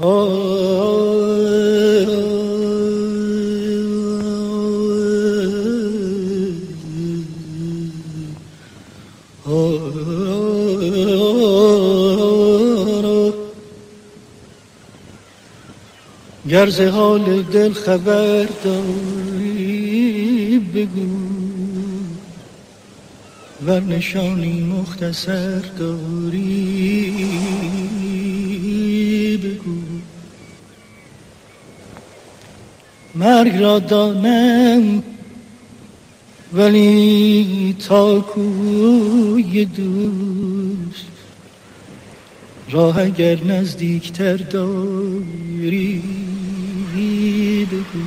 گر ز حال دل خبر داری بگو. ور نشانی مختصر داری بگو. مرگ را دانم ولی تا کوی دوست راه اگر نزدیکتر داری بگو.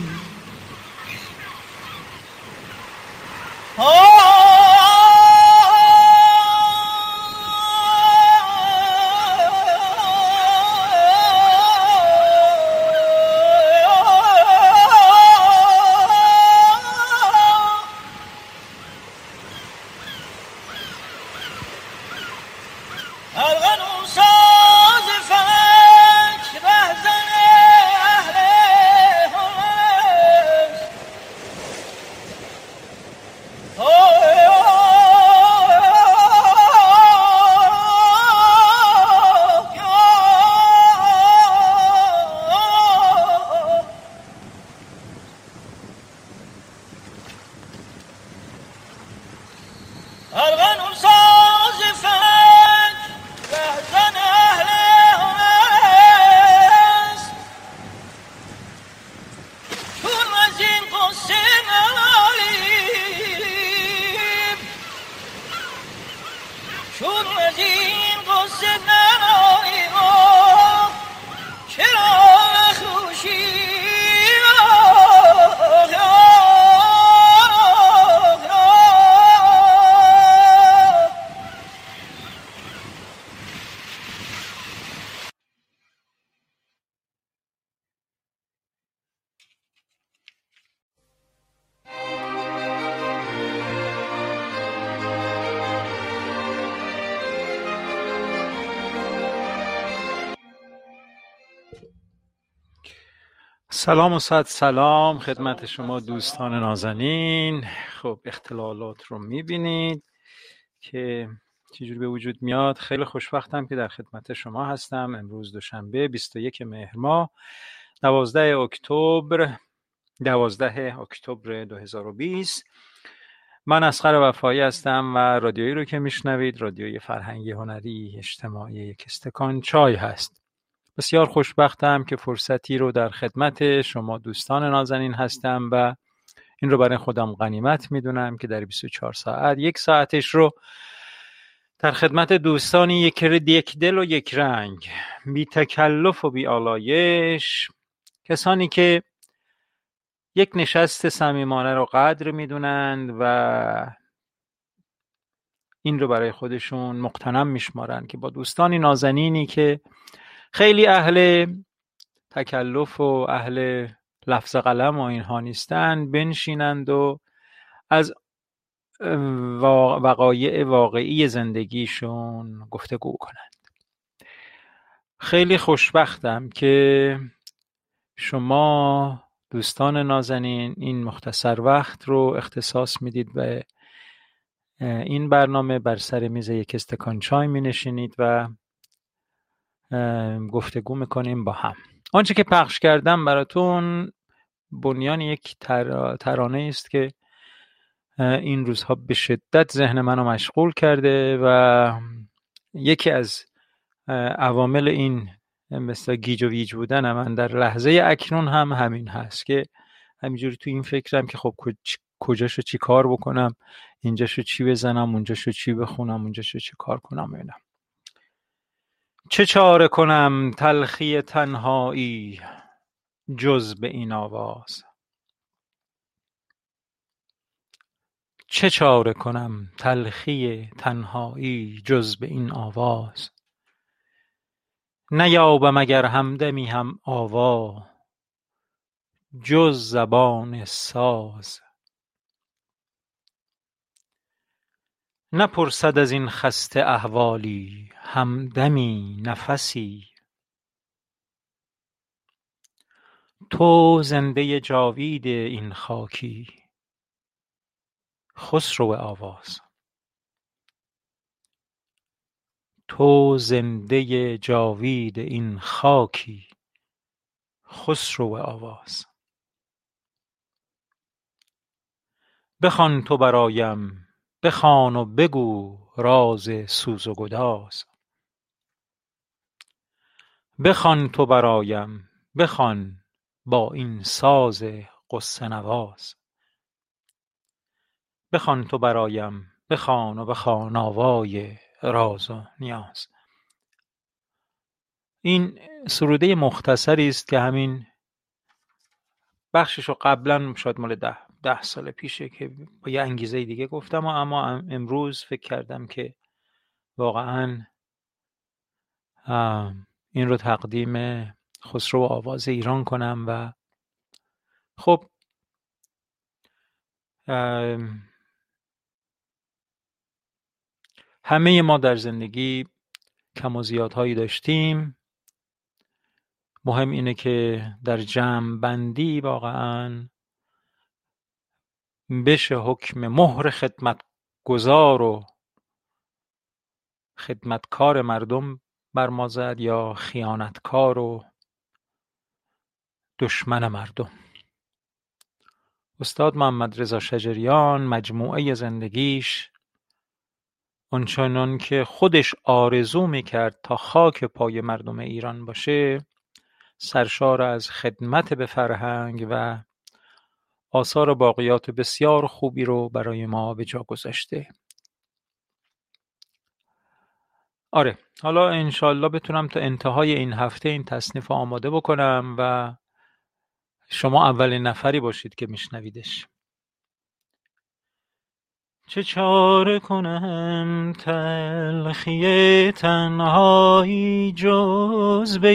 سلام و صد سلام خدمت شما دوستان نازنین. خب اختلالات رو می‌بینید که چجوری به وجود میاد. خیلی خوشبختم که در خدمت شما هستم. امروز دوشنبه 21 مهر ماه 12 اکتبر 12 اکتبر 2020 من اسخر وفایی هستم و رادیویی رو که میشنوید رادیوی فرهنگی هنری اجتماعی یک استکان چای هست. بسیار خوشبختم که فرصتی رو در خدمت شما دوستان نازنین هستم و این رو برای خودم غنیمت می‌دونم که در 24 ساعت یک ساعتش رو در خدمت دوستانی یک یک دل و یک رنگ بی تکلف و بی آلایش کسانی که یک نشست صمیمانه رو قدر می‌دونند و این رو برای خودشون مقتنم میشمارند که با دوستانی نازنینی که خیلی اهل تکلف و اهل لفظ قلم و اینها نیستند بنشینند و از وقایع واقعی زندگیشون گفتگو کنند. خیلی خوشبختم که شما دوستان نازنین این مختصر وقت رو اختصاص می‌دید به این برنامه بر سر میز یک استکان چای می نشینید و گفتگو می‌کنیم با هم. آنچه که پخش کردم براتون بنیان یک ترانه است که این روزها به شدت ذهن منو مشغول کرده و یکی از عوامل این مثل گیج و ویج بودن من در لحظه اکنون هم همین هست که همینجوری تو این فکرم که خب کجاشو چی کار بکنم اینجاشو چی بزنم اونجاشو چی بخونم اونجاشو چی کار کنم ببینم چه چاره کنم تلخی تنهایی جز به این آواز؟ چه چاره کنم تلخی تنهایی جز به این آواز؟ نیابم اگر همدمی هم آوا جز زبان ساز. نپرسد از این خسته احوالی همدمی نفسی. تو زنده جاوید این خاکی خسرو آواز. تو زنده جاوید این خاکی خسرو آواز. بخوان تو برایم بخوان و بگو راز سوز و گداز. بخوان تو برایم بخوان با این ساز غصه نواز. بخوان تو برایم بخوان و بخوان آوای راز و نیاز. این سروده مختصری است که همین بخشش رو قبلا شاید مال ده, ده سال پیشه که با یه انگیزه دیگه گفتم اما امروز فکر کردم که واقعا این رو تقدیم خسرو آواز ایران کنم و خب همه ما در زندگی کم و زیادهایی داشتیم. مهم اینه که در جمع بندی واقعا بشه حکم مهر خدمت گذار و خدمتکار مردم بر ما زد یا خیانتکار و دشمن مردم. استاد محمد رضا شجریان مجموعه زندگیش آنچنان که خودش آرزو می‌کرد تا خاک پای مردم ایران باشه سرشار از خدمت به فرهنگ و آثار باقیات بسیار خوبی رو برای ما به جا گذاشته. آره حالا انشالله بتونم تا انتهای این هفته این تصنیف آماده بکنم و شما اولین نفری باشید که میشنویدش. چه چاره کنم؟ تلخی تنهایی جز به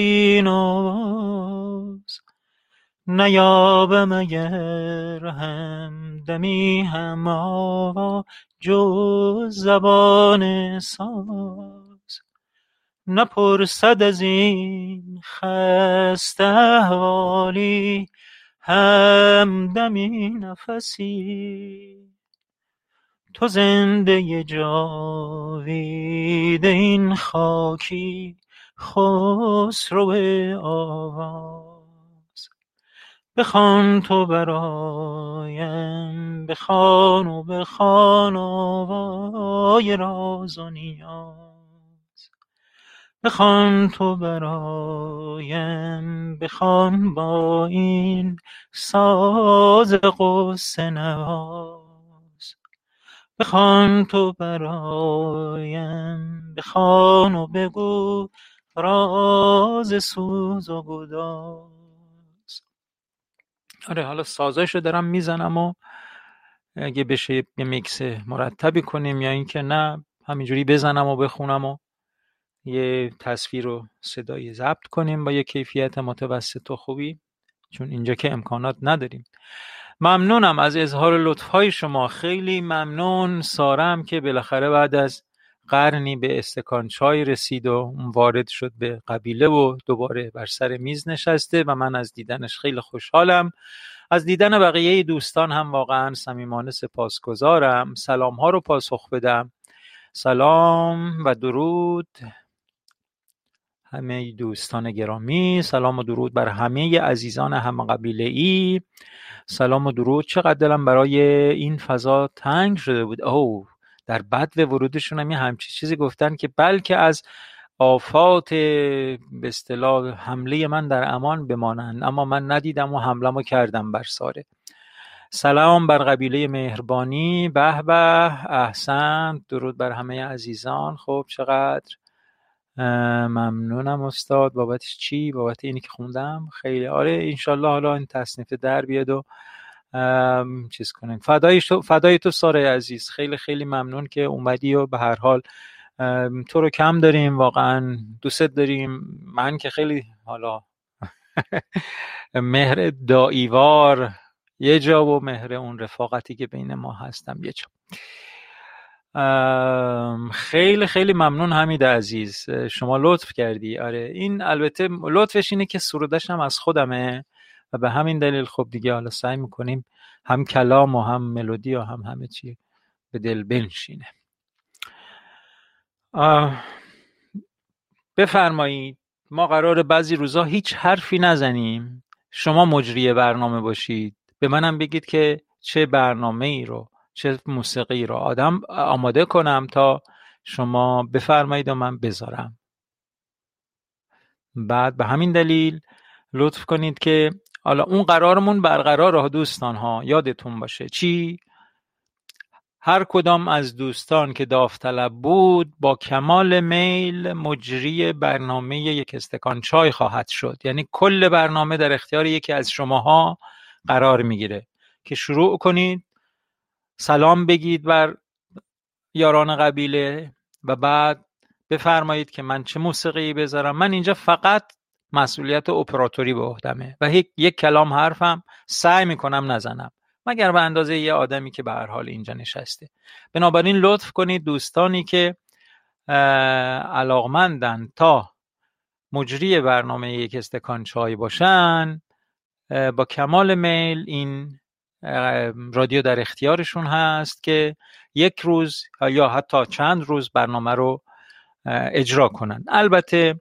نیابم اگر همدمی هم آوا جز زبان ساز. نپرسد از این خسته احوالی همدمی نفسی. تو زنده جاوید این خاکی خسرو آواز بخوان تو برایم بخوان و بخوان آوای راز و نیاز. بخوان تو برایم بخوان با این ساز غصه نواز. بخوان تو برایم بخوان و بگو راز سوز و گداز. آره حالا سازش دارم می‌زنم و اگه بشه یه میکس مرتبی کنیم یا اینکه نه همینجوری بزنم و بخونم و یه تصویر و صدای ضبط کنیم با یه کیفیت متوسط و خوبی چون اینجا که امکانات نداریم. ممنونم از اظهار لطفهای شما خیلی ممنون. سارم که بالاخره بعد از قرنی به استکان چای رسید و وارد شد به قبیله و دوباره بر سر میز نشسته و من از دیدنش خیلی خوشحالم. از دیدن بقیه دوستان هم واقعا صمیمانه سپاسگزارم. سلام ها رو پاسخ بدم. سلام و درود. همه دوستان گرامی سلام و درود بر همه عزیزان هم قبیله ای سلام و درود چقدر دلم برای این فضا تنگ شده بود. او در بد ورودشون هم یه همچی چیزی گفتن که بلکه از آفات به اصطلاح حمله من در امان بمانند. اما من ندیدم و حمله کردم بر ساره. سلام بر قبیله مهربانی. به به احسن. درود بر همه عزیزان. خب چقدر؟ ممنونم استاد. بابتش چی؟ بابت اینی که خوندم؟ خیلی. آره انشالله حالا این تصنیف در بیاد و چیز کنیم. فدای تو, فدای تو ساره عزیز. خیلی خیلی ممنون که اومدی و به هر حال تو رو کم داریم. واقعا دوست داریم. من که خیلی حالا مهر داییوار یه جا و مهر اون رفاقتی که بین ما هستم. یه جا. خیلی خیلی ممنون حمید عزیز. شما لطف کردی. آره این البته لطفش اینه که سرودش هم از خودمه. و به همین دلیل خب دیگه حالا سعی می‌کنیم هم کلام و هم ملودی و هم همه چی به دل بنشینه. بفرمایید ما قرار بعضی روزا هیچ حرفی نزنیم. شما مجری برنامه باشید. به منم بگید که چه برنامه ای رو چه موسیقی رو آدم آماده کنم تا شما بفرمایید و من بذارم. بعد به همین دلیل لطف کنید که حالا اون قرارمون برقرار دوستان ها یادتون باشه. چی؟ هر کدام از دوستان که داوطلب بود با کمال میل مجری برنامه یک استکان چای خواهد شد. یعنی کل برنامه در اختیار یکی از شماها قرار می‌گیره. که شروع کنید سلام بگید بر یاران قبیله و بعد بفرمایید که من چه موسیقی بذارم. من اینجا فقط مسئولیت اپراتوری به عهدمه و یک کلام حرفم سعی می‌کنم نزنم مگر به اندازه یه آدمی که به هر حال اینجا نشسته. بنابراین لطف کنید دوستانی که علاقمندن تا مجری برنامه یک استکان چای باشن با کمال میل این رادیو در اختیارشون هست که یک روز یا حتی چند روز برنامه رو اجرا کنند البته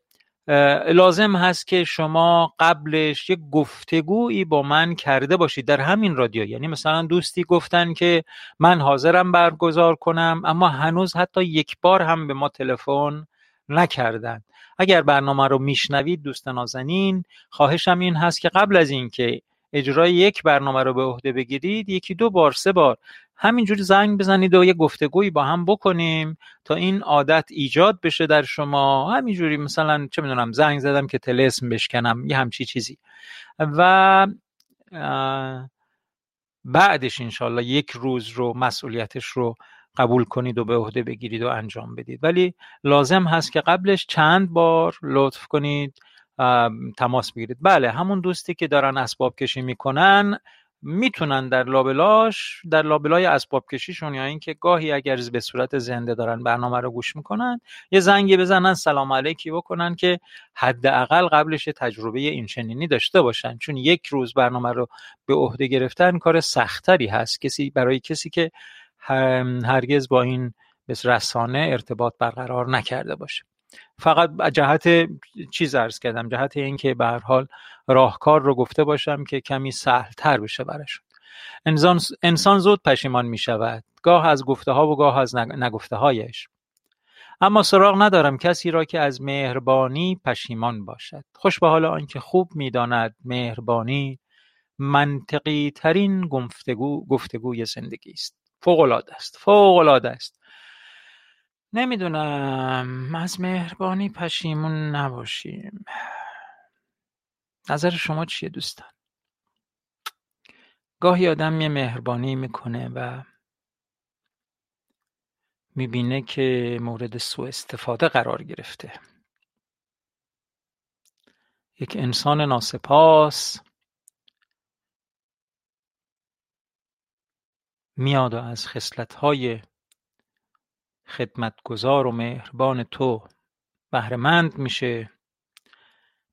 لازم هست که شما قبلش یک گفتگویی با من کرده باشید در همین رادیو. یعنی مثلا دوستی گفتن که من حاضرم برگزار کنم اما هنوز حتی یک بار هم به ما تلفن نکردن. اگر برنامه رو میشنوید دوست نازنین خواهشم این هست که قبل از اینکه اجرای یک برنامه رو به عهده بگیرید یکی دو بار سه بار همینجوری زنگ بزنید و یه گفتگویی با هم بکنیم تا این عادت ایجاد بشه در شما. همینجوری مثلا چه می‌دونم زنگ زدم که تلسم بشکنم یه همچی چیزی. و بعدش انشالله یک روز رو مسئولیتش رو قبول کنید و به عهده بگیرید و انجام بدید. ولی لازم هست که قبلش چند بار لطف کنید تماس بگیرید. بله همون دوستی که دارن اسباب کشی می‌کنن می‌تونن در لابلاش در لابلای اسباب کشیشون یا اینکه گاهی اگر به صورت زنده دارن برنامه رو گوش می‌کنن یه زنگی بزنن سلام علیکی بکنن که حداقل قبلش تجربه این چنینی داشته باشن. چون یک روز برنامه رو به عهده گرفتن کار سختری هست. کسی برای کسی که هرگز با این رسانه ارتباط برقرار نکرده باشه. فقط جهت چیز ارز کردم جهت اینکه به هر حال راهکار رو گفته باشم که کمی سهل تر بشه برشون انسان, انسان زود پشیمان می شود گاه از گفته ها و گاه از نگفته هایش اما سراغ ندارم کسی را که از مهربانی پشیمان باشد. خوش به حال آنکه خوب می‌داند مهربانی منطقی ترین گفتگو گفتگوی زندگی است. فوق العاده است فوق العاده است. نمی‌دونم. از مهربانی پشیمون نباشیم. نظر شما چیه دوستان؟ گاهی آدم یه مهربانی می‌کنه و می‌بینه که مورد سوء استفاده قرار گرفته. یک انسان ناسپاس میاد و از خصلت‌های خدمتگزار و مهربان تو بهرهمند میشه.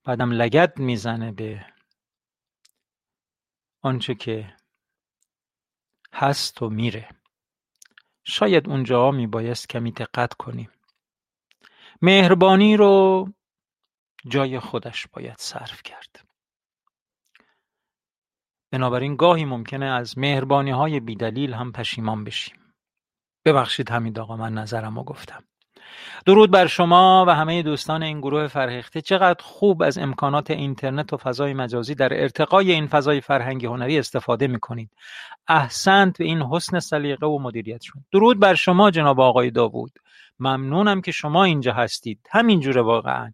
بعدم لگد می‌زنه به آنچه که هست و میره. شاید اونجا میبایست کمی دقت کنیم. مهربانی رو جای خودش باید صرف کرد. بنابراین گاهی ممکنه از مهربانی های بیدلیل هم پشیمان بشیم. ببخشید حمید آقا من نظرم رو گفتم. درود بر شما و همه دوستان این گروه فرهیخته چقدر خوب از امکانات اینترنت و فضای مجازی در ارتقای این فضای فرهنگی هنری استفاده می‌کنید. احسنت به این حسن سلیقه و مدیریتشون. درود بر شما جناب آقای داوود. ممنونم که شما اینجا هستید. همینجوره واقعا.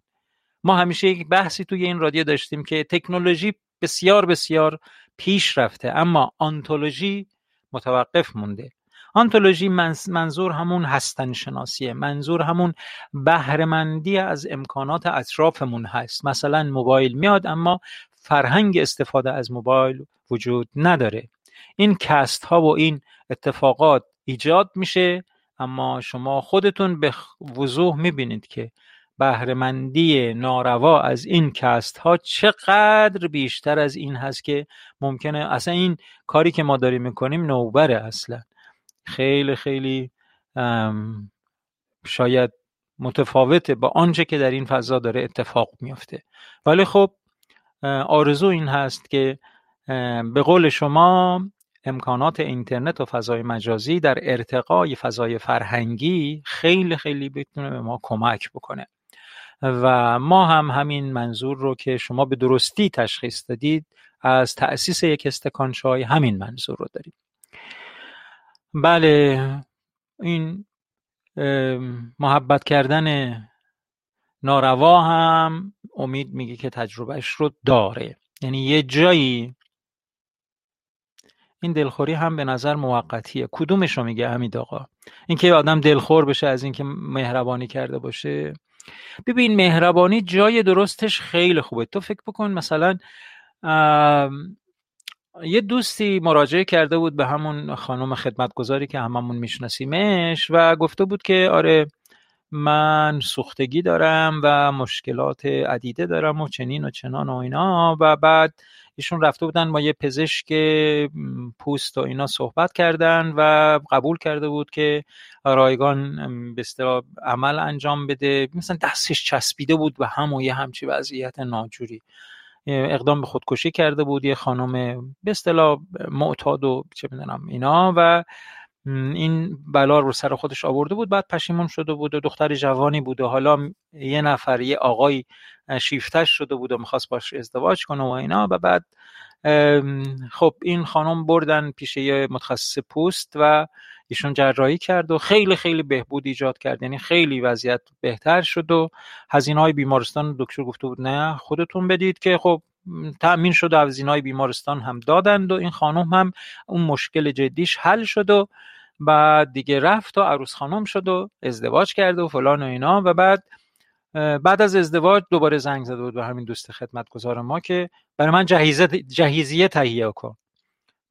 ما همیشه یک بحثی توی این رادیو داشتیم که تکنولوژی بسیار بسیار پیش رفته اما آنتولوژی متوقف مونده. آنتولوژی منظور همون هستن شناسیه منظور همون بهرهمندی از امکانات اطرافمون هست. مثلا موبایل میاد اما فرهنگ استفاده از موبایل وجود نداره. این کست ها و این اتفاقات ایجاد میشه اما شما خودتون به وضوح می‌بینید که بهرهمندی ناروا از این کست ها چقدر بیشتر از این هست که ممکنه. اصلا این کاری که ما داریم می‌کنیم نوبره اصلا. خیلی خیلی شاید متفاوته. با آنچه که در این فضا داره اتفاق میافته. ولی خب آرزو این هست که به قول شما امکانات اینترنت و فضای مجازی در ارتقای فضای فرهنگی خیلی خیلی بتونه به ما کمک بکنه. و ما هم همین منظور رو که شما به درستی تشخیص دادید از تأسیس یک استکان چای همین منظور رو داریم. بله این محبت کردن ناروا هم امید میگه که تجربهش رو داره. یعنی یه جایی این دلخوری هم به نظر موقتیه. کدومش رو میگه امید آقا؟ اینکه آدم دلخور بشه از اینکه مهربانی کرده باشه. ببین مهربانی جای درستش خیلی خوبه. تو فکر بکن مثلا یه دوستی مراجعه کرده بود به همون خانم خدمتگذاری که هممون میشناسیمش و گفته بود که آره من سوختگی دارم و مشکلات عدیده دارم و چنین و چنان و اینا و بعد ایشون رفته بودن با یه پزشک پوست و اینا صحبت کردن و قبول کرده بود که رایگان به عمل انجام بده. مثلا دستش چسبیده بود به هم و یه همچی وضعیت ناجوری. اقدام به خودکشی کرده بود یه خانم به اصطلاح معتاد و چه می‌دونم اینا و این بلا رو سر خودش آورده بود بعد پشیمون شده بود و دختر جوانی بود و حالا یه نفر یه آقای شیفتش شده بود و می‌خواست باش ازدواج کنه و اینا و بعد خب این خانم بردن پیش یه متخصص پوست و ایشون جراحی کرد و خیلی خیلی بهبود ایجاد کرد. یعنی خیلی وضعیت بهتر شد و هزینه های بیمارستان دکتر گفته بود نه خودتون بدید که خب تأمین شد و هزینه بیمارستان هم دادند و این خانم هم اون مشکل جدیش حل شد و بعد دیگه رفت و عروس خانم شد و ازدواج کرد و فلان و اینا و بعد بعد از ازدواج دوباره زنگ زده بود به همین دوست خدمتگزار ما که برای من جهیزه جهیزیه تهیه کن.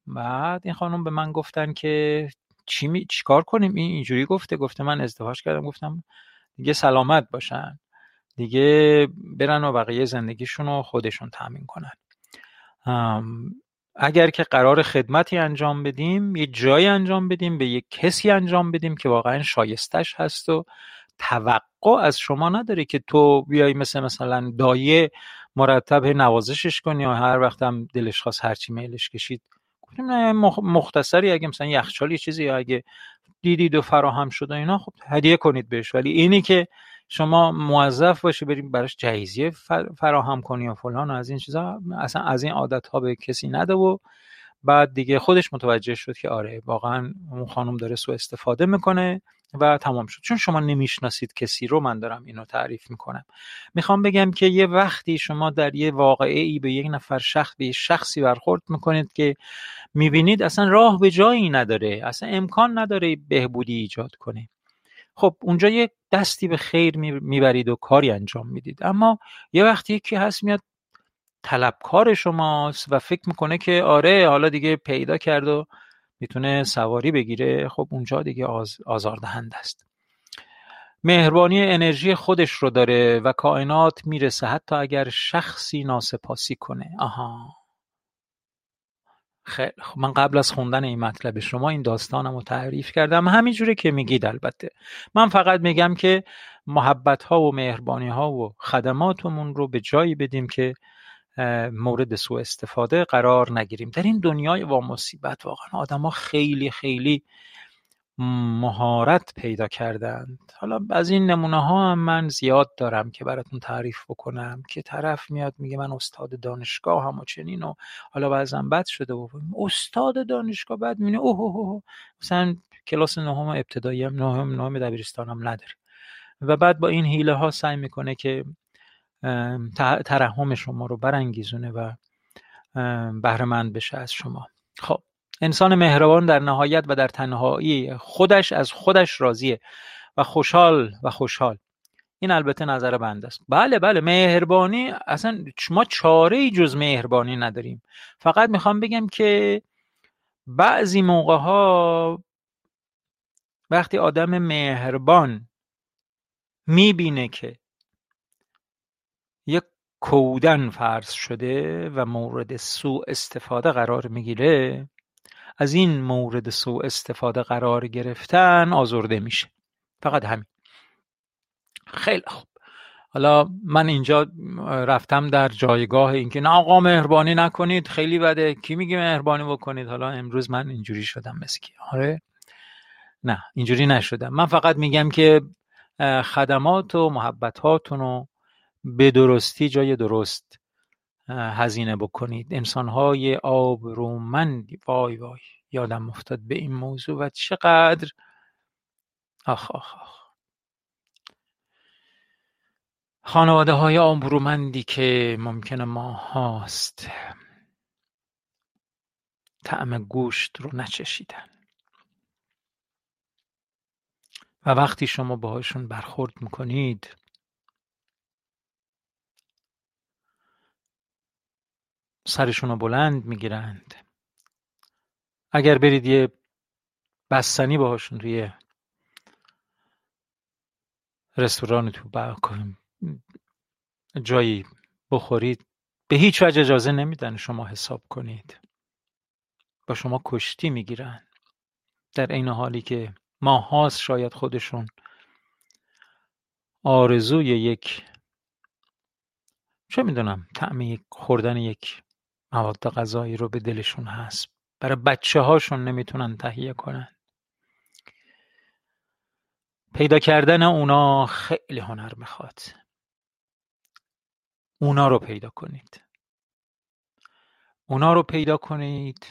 بعد این خانم به من گفتن که چی می... چیکار کنیم؟ این اینجوری گفته گفته من ازدواج کردم گفتم دیگه سلامت باشن. دیگه برن و بقیه زندگیشون رو خودشون تامین کنن. اگر که قرار خدمتی انجام بدیم یه جایی انجام بدیم به یک کسی انجام بدیم که واقعا شایستش هست و توقع از شما نداره که تو بیای مثل مثلا دایه مرتب نوازشش کنی و هر وقت هم دلش خواست هرچی میلش کشید. مختصری اگه مثلا یخچال یه چیزی اگه دیدید و فراهم شده اینا خب هدیه کنید بهش. ولی اینی که شما موظف باشی بریم براش جهیزیه فراهم کنی و فلان و از این چیزا اصلا از این عادت ها به کسی نده و بعد دیگه خودش متوجه شد که آره واقعا اون خانم داره سو استفاده می‌کنه و تمام شد. چون شما نمی‌شناسید کسی رو من دارم اینو تعریف می‌کنم. می‌خوام بگم که یه وقتی شما در یه واقعه ای به یک نفر شخص به شخصی برخورد می‌کنید که می‌بینید اصلا راه به جایی نداره اصلا امکان نداره بهبودی ایجاد کنه. خب اونجا یه دستی به خیر می‌برید و کاری انجام می‌دید. اما یه وقتی یکی هست میاد طلبکار شماست و فکر می‌کنه که آره حالا دیگه پیدا کرد و می‌تونه سواری بگیره. خب اونجا دیگه آز، آزاردهنده است. مهربانی انرژی خودش رو داره و کائنات می‌رسه حتی اگر شخصی ناسپاسی کنه. آها. خیلی خب من قبل از خوندن این مطلب شما این داستانم رو تعریف کردم. همینجوری که میگید البته. من فقط میگم که محبت ها و مهربانی ها و خدماتمون رو به جایی بدیم که مورد سوء استفاده قرار نگیریم. در این دنیای با مصیبت واقعا آدما خیلی خیلی مهارت پیدا کردند. حالا از این نمونه ها هم من زیاد دارم که براتون تعریف بکنم که طرف میاد میگه من استاد دانشگاه هم و چنین و حالا بعضا بد شده و استاد دانشگاه بعد میینه اوه اوه مثلا کلاس نهم ابتدایی هم نهم نهم دبیرستان هم نداره. و بعد با این حیله ها سعی می‌کنه که ترحم شما رو برانگیزونه و بهرهمند بشه از شما. خب انسان مهربان در نهایت و در تنهایی خودش از خودش راضیه و خوشحال و خوشحال. این البته نظر بنده است. بله بله مهربانی اصلا ما چاره ای جز مهربانی نداریم. فقط می‌خوام بگم که بعضی موقع ها وقتی آدم مهربان می‌بینه که یک کودن فرض شده و مورد سوء استفاده قرار می‌گیره. از این مورد سوء استفاده قرار گرفتن آزرده میشه. فقط همین. خیلی خوب. حالا من اینجا رفتم در جایگاه اینکه نه آقا مهربانی نکنید خیلی بده. کی میگه مهربانی بکنید؟ حالا امروز من اینجوری شدم مسکی آره. نه اینجوری نشدم. من فقط میگم که خدمات و محبتاتون رو به درستی جای درست هزینه بکنید. انسانهای آبرومندی وای وای یادم افتاد به این موضوع و چقدر. آخ آخ آخ. خانواده های آبرومندی که ممکنه ما هاست طعم گوشت رو نچشیدن. و وقتی شما باهاشون برخورد می‌کنید سرشون رو بلند می‌گیرند. اگر برید یه بستنی باهاشون توی رستوران تو جایی بخورید به هیچ وجه اجازه نمیدن شما حساب کنید. با شما کشتی می‌گیرن. در این حالی که ماهاست شاید خودشون آرزوی یک چه می‌دونم طعم خوردن یک مواد غذایی رو به دلشون هست برای بچه هاشون نمی‌تونن تهیه کنن. پیدا کردن اونا خیلی هنر می‌خواد. اونا رو پیدا کنید. اونا رو پیدا کنید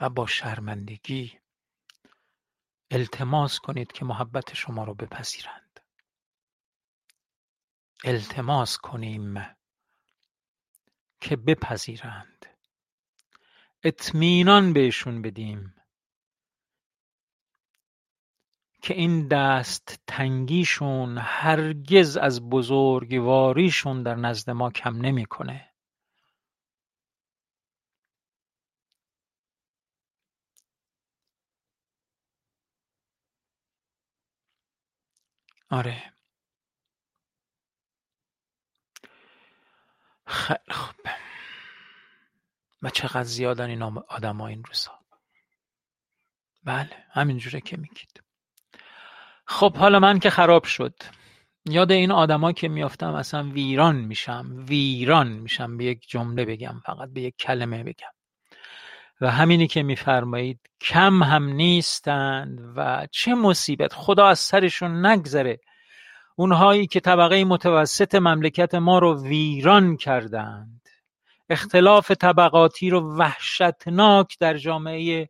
و با شرمندگی التماس کنید که محبت شما رو بپذیرند. التماس کنیم که بپذیرند. اطمینان بهشون بدیم. که این دست تنگیشون هرگز از بزرگواریشون در نزد ما کم نمی‌کنه. آره. خیلی خوب و چقدر زیادن این آدم ها این روزا. بله همینجوره که میگید. خب حالا من که خراب شد. یاد این آدما که میافتم اصلا ویران میشم ویران میشم. به یک جمله بگم فقط به یک کلمه بگم. و همینی که میفرمایید کم هم نیستند و چه مصیبت. خدا از سرشون نگذره. اونهایی که طبقه متوسط مملکت ما رو ویران کردند. اختلاف طبقاتی رو وحشتناک در جامعه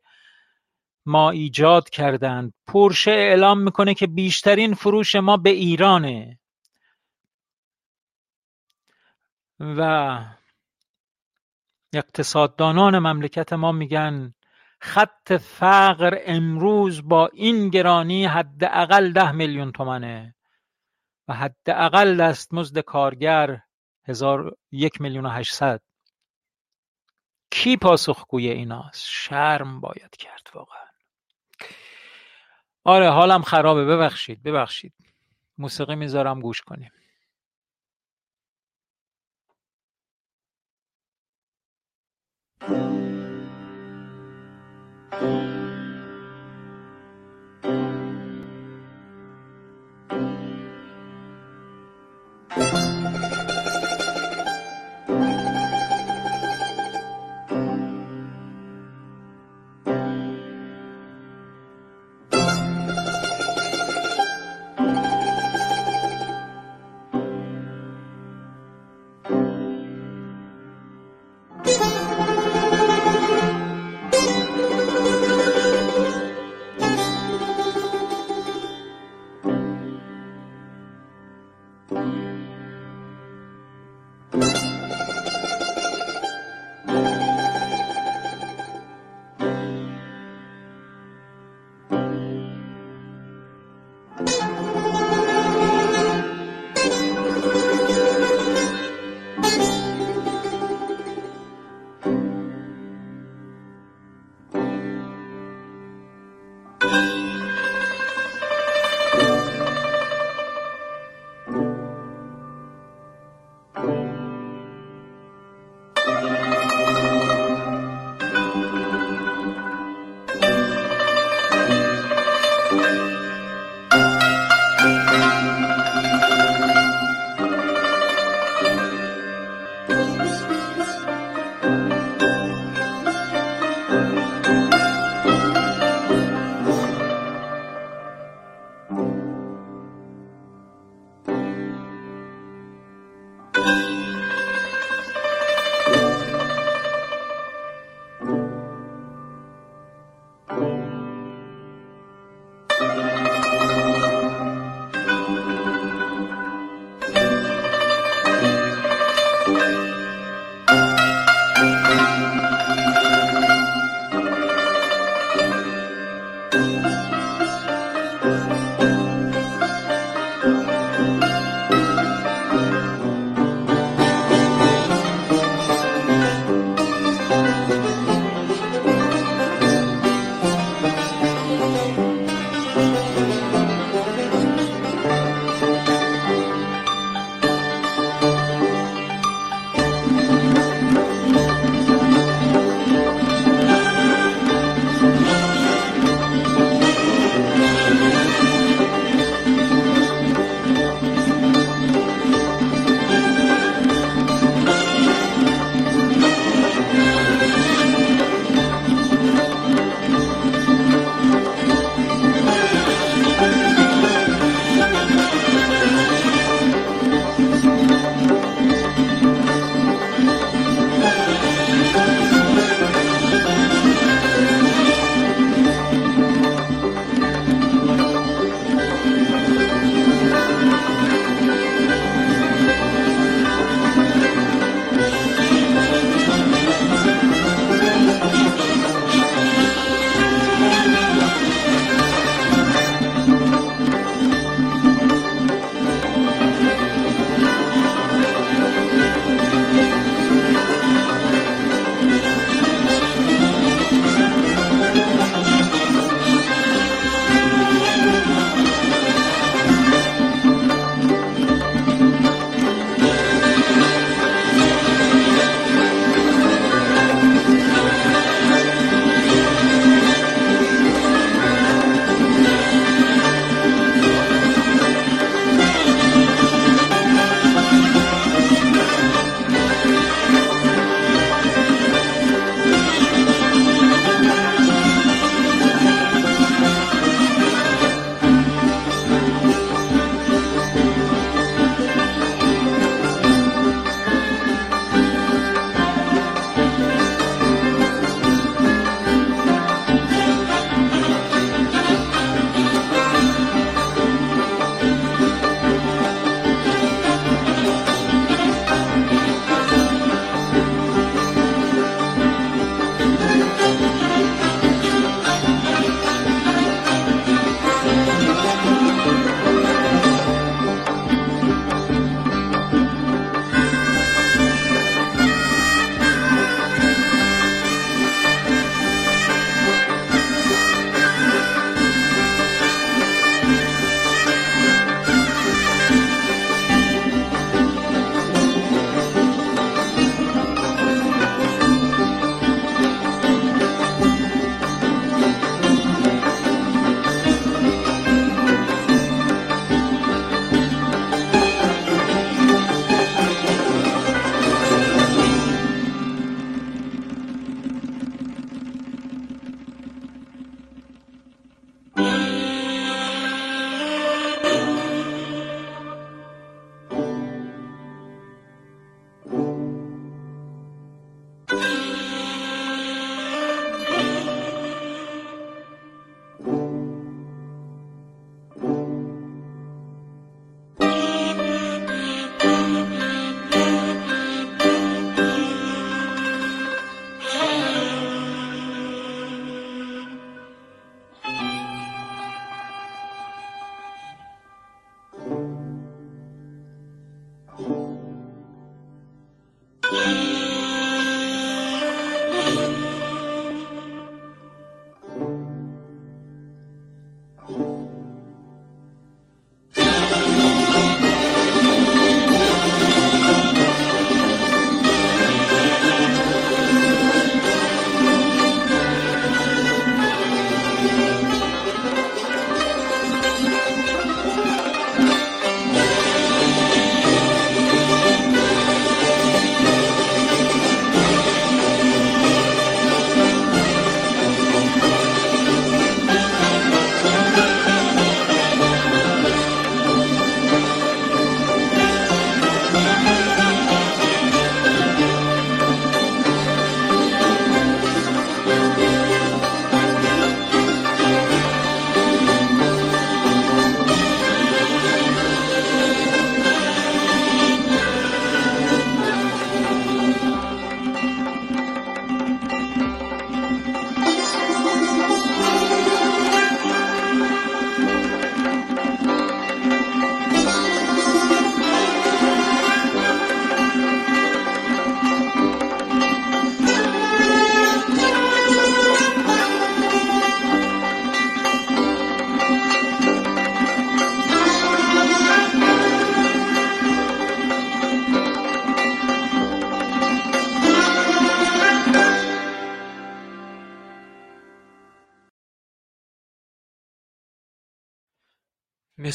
ما ایجاد کردند. پرشه اعلام می‌کنه که بیشترین فروش ما به ایرانه. و اقتصاددانان مملکت ما میگن خط فقر امروز با این گرانی حداقل ده میلیون تومنه. و حداقل دست مزد کارگر هزار یک میلیون و هشتصد. کی پاسخگوی ایناست؟ شرم باید کرد واقعا. آره حالم خرابه ببخشید ببخشید. موسیقی می‌ذارم گوش کنیم. thank you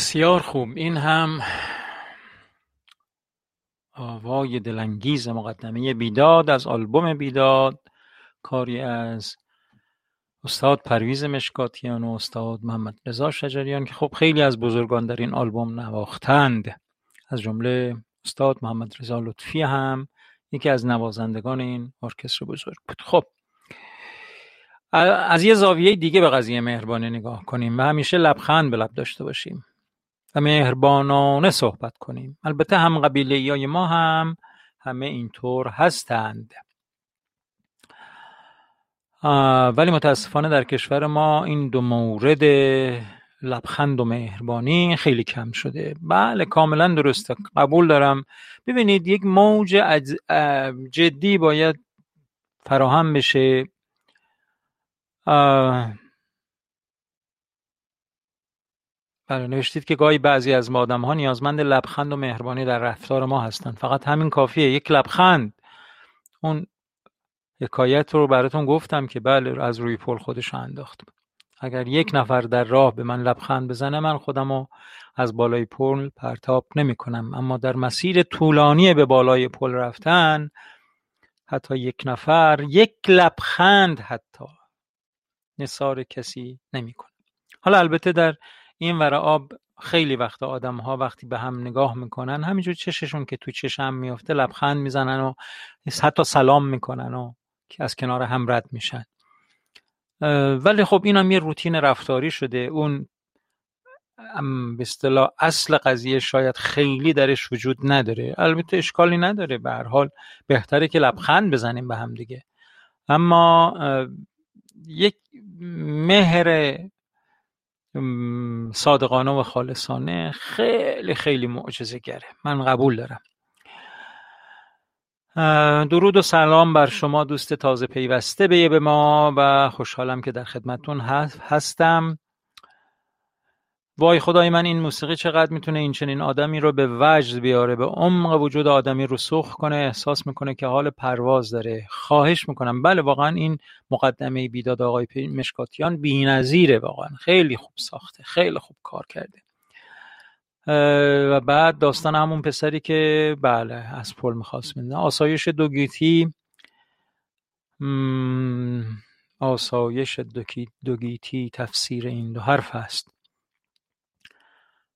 بسیار خوب. این هم آوای دلانگیز مقدمه بیداد از آلبوم بیداد کاری از استاد پرویز مشکاتیان و استاد محمد رضا شجریان که خب خیلی از بزرگان در این آلبوم نواختند. از جمله استاد محمد رضا لطفی هم یکی از نوازندگان این ارکستر بزرگ بود. خب از یه زاویه دیگه به قضیه مهربانی نگاه کنیم و همیشه لبخند به لب داشته باشیم. و مهربانانه صحبت کنیم. البته هم قبیله ما هم همه اینطور هستند. ولی متاسفانه در کشور ما این دو مورد لبخند و مهربانی خیلی کم شده. بله کاملا درسته. قبول دارم. ببینید یک موج جدی باید فراهم بشه. بله نوشتید که گاهی بعضی از ما آدم ها نیازمند لبخند و مهربانی در رفتار ما هستند. فقط همین کافیه یک لبخند. اون حکایت رو براتون گفتم که بله از روی پل خودش انداخت. اگر یک نفر در راه به من لبخند بزنه من خودم رو از بالای پل پرتاب نمی کنم اما در مسیر طولانی به بالای پل رفتن حتی یک نفر یک لبخند حتی نصار کسی نمی‌کنه. حالا البته در این ور آب خیلی وقت آدم ها وقتی به هم نگاه می‌کنن همینجور چششون که تو چشم میفته لبخند می‌زنن و حتی سلام می‌کنن و که از کنار هم رد میشن. ولی خب این هم یه روتین رفتاری شده. اون به اصطلاح اصل قضیه شاید خیلی درش وجود نداره. البته اشکالی نداره. به هر حال بهتره که لبخند بزنیم به هم دیگه. اما یک مهر صادقانه و خالصانه خیلی خیلی معجزه گره من قبول دارم. درود و سلام بر شما دوست تازه پیوسته به ما و خوشحالم که در خدمتون هستم. وای خدای من این موسیقی چقدر می‌تونه این چنین آدمی رو به وجد بیاره به عمق وجود آدمی رسوخ کنه احساس می‌کنه که حال پرواز داره. خواهش می‌کنم. بله واقعا این مقدمه بیداد آقای مشکاتیان بی‌نظیره واقعا. خیلی خوب ساخته خیلی خوب کار کرده. و بعد داستان همون پسری که بله از پل می‌خواست میدن آسایش دوگیتی آسایش دوگیتی تفسیر این دو حرف است.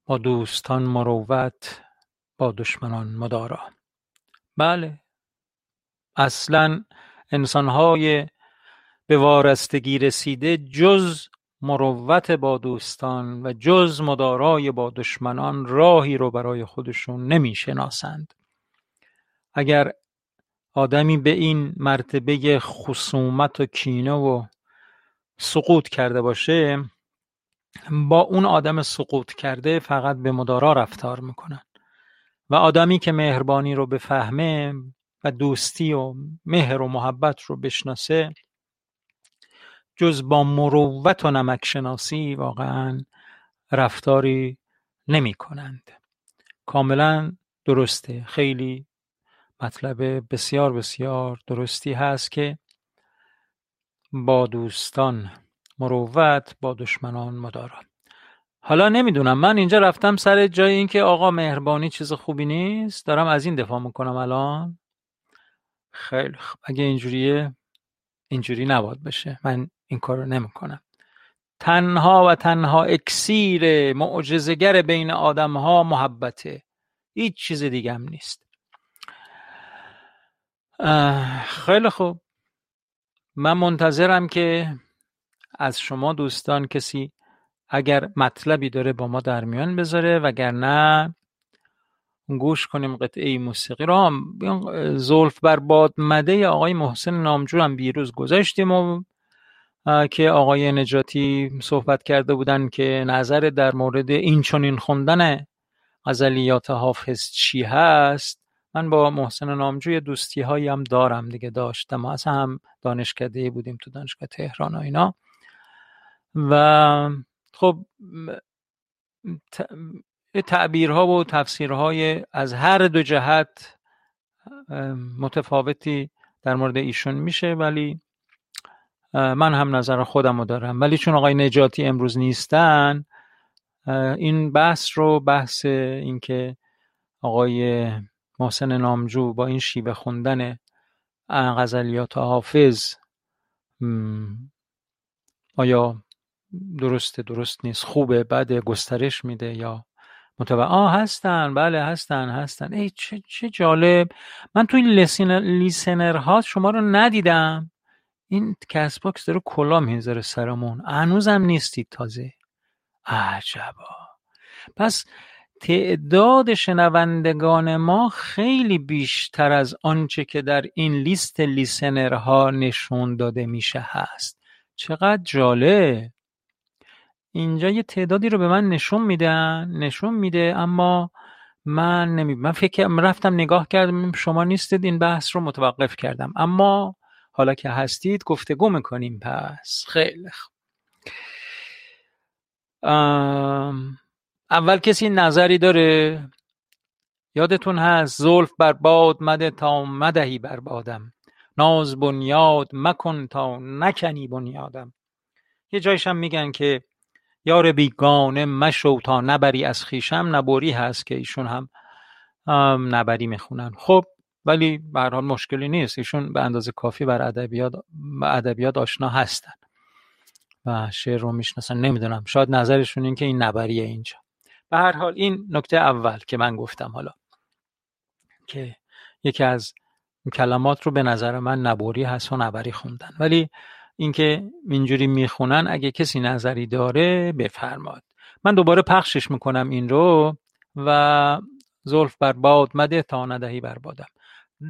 با دوستان مروت با دشمنان مدارا. بله. اصلا انسانهای به وارستگی رسیده جز مروت با دوستان و جز مدارای با دشمنان راهی رو برای خودشون نمی‌شناسند. اگر آدمی به این مرتبه خصومت و کینه و سقوط کرده باشه با اون آدم سقوط کرده فقط به مدارا رفتار می‌کنن. و آدمی که مهربانی رو بفهمه و دوستی و مهر و محبت رو بشناسه جز با مروت و نمک شناسی واقعا رفتاری نمی کنند کاملا درسته. خیلی مطلب بسیار بسیار درستی هست که با دوستان مروت با دشمنان مدارا. حالا نمی‌دونم من اینجا رفتم سر جای اینکه آقا مهربانی چیز خوبی نیست؟ دارم از این دفاع می‌کنم الان. خیلی خوب اگه اینجوریه اینجوری نباد بشه. من این کار رو نمی‌کنم. تنها و تنها اکسیر معجزگر بین آدم ها محبته. هیچ چیز دیگه هم نیست. خیلی خوب. من منتظرم که از شما دوستان کسی اگر مطلبی داره با ما در میان بذاره وگرنه گوش کنیم قطعه موسیقی رو. زلف بر باد مده آقای محسن نامجو هم بیروز گذاشتیم و که آقای نجاتی صحبت کرده بودن که نظر در مورد این چنین خوندن غزلیات حافظ چی هست. من با محسن نامجو دوستی هایی هم دارم دیگه داشتم ما هم دانشکده بودیم تو دانشگاه تهران و اینا. و خب تعبیرها و تفسیرهای از هر دو جهت متفاوتی در مورد ایشون میشه ولی من هم نظر خودم رو دارم. ولی چون آقای نجاتی امروز نیستن این بحث رو بحث اینکه آقای محسن نامجو با این شیوه خوندن غزلیات حافظ آیا درسته درست نیست. خوبه بعد گسترش میده یا متوجه آه هستن. بله هستن هستن. ای چه, چه جالب. من تو این listener ها شما رو ندیدم. این Castbox داره کلا می‌ذاره سرمون. هنوزم نیستید تازه. عجبا. پس تعداد شنوندگان ما خیلی بیشتر از آنچه که در این لیست listener ها نشون داده میشه هست. چقدر جالب! اینجا یه تعدادی رو به من نشون میدن نشون میده اما من نمی من فکر رفتم نگاه کردم شما نیستید این بحث رو متوقف کردم. اما حالا که هستید گفتگو می‌کنیم. پس خیلی خوب. اول کسی نظری داره؟ یادتون هست زلف بر باد مده تا مدهی بر بادم. ناز بنیاد مکن تا نکنی بنیادم. یه جایش هم میگن که یار بیگانه مشو تا نبری از خیشم نبوری هست که ایشون هم نبری می‌خونن. خب ولی به حال مشکلی نیست. ایشون به اندازه کافی بر ادبیات ادبیات آشنا هستن و شعر رو می‌شناسن. نمی‌دونم. شاید نظرشون این که این نبریه اینجا. به هر حال این نکته اول که من گفتم حالا که یکی از کلمات رو به نظر من نبوری هست و نبری خوندن. ولی اینکه اینجوری می‌خونن اگه کسی نظری داره بفرماد. من دوباره پخشش می‌کنم این رو و زلف بر باد مده تا ندهی بر بادم.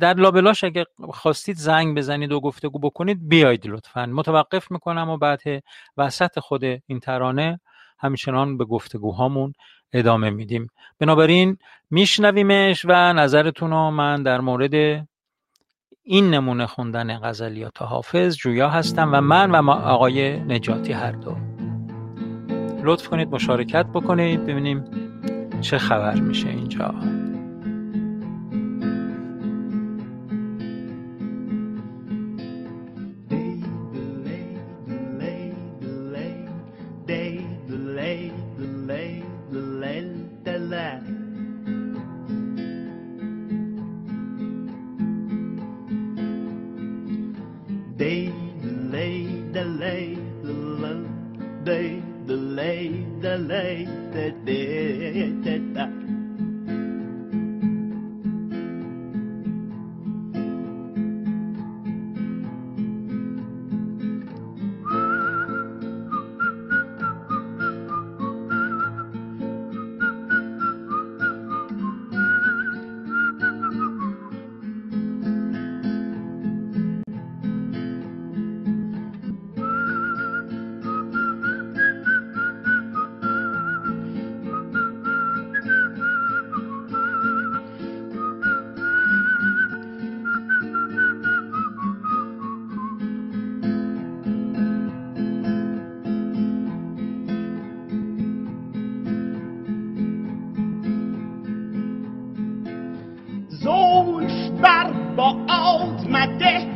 در لابلاش اگه خواستید زنگ بزنید و گفتگو بکنید بیاید لطفا. متوقف می‌کنم و بعد وسط خود این ترانه همچنان به گفتگوهامون ادامه میدیم. بنابراین میشنویمش و نظرتون رو من در مورد این نمونه خوندن غزلیات حافظ جویا هستم و من و آقای نجاتی هر دو. لطف کنید مشارکت بکنید ببینیم چه خبر میشه اینجا. آمده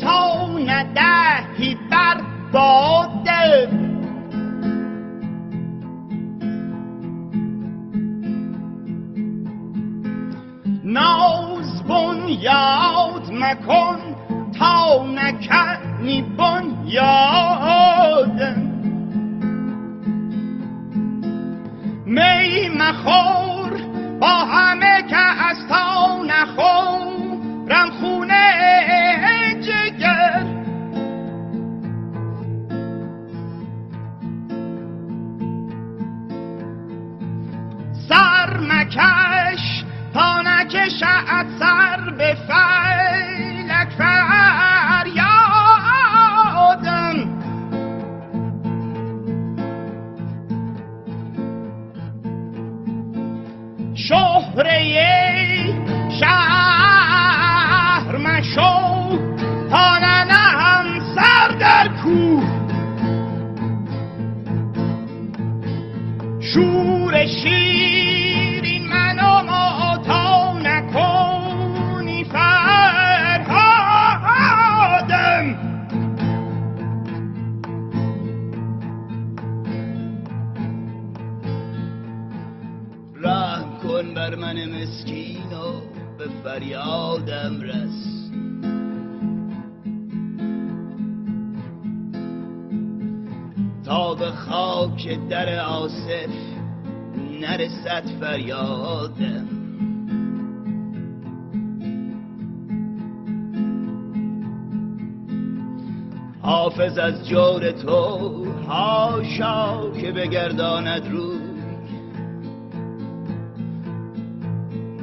تا ندهی بر باده ناز بنیاد مکن تا نکنی بنیاد. حافظ از جور تو هاشا که بگرداند روی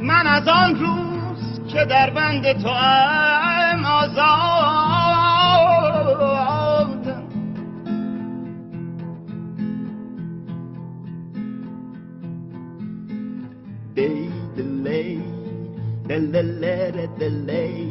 من از آن روز که در بند تو ام آزادم دی دلی دلی دلی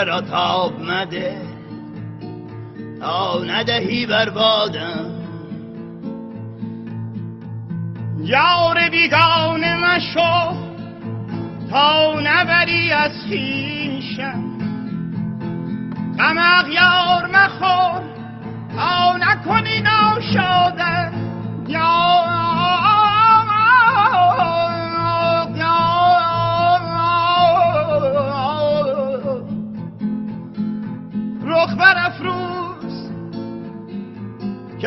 طره را تاب مده تا ندهی بربادم یار بیگانه مشو تا نبری از خیشم غم اغیار مخور تا نکنی ناشادم یا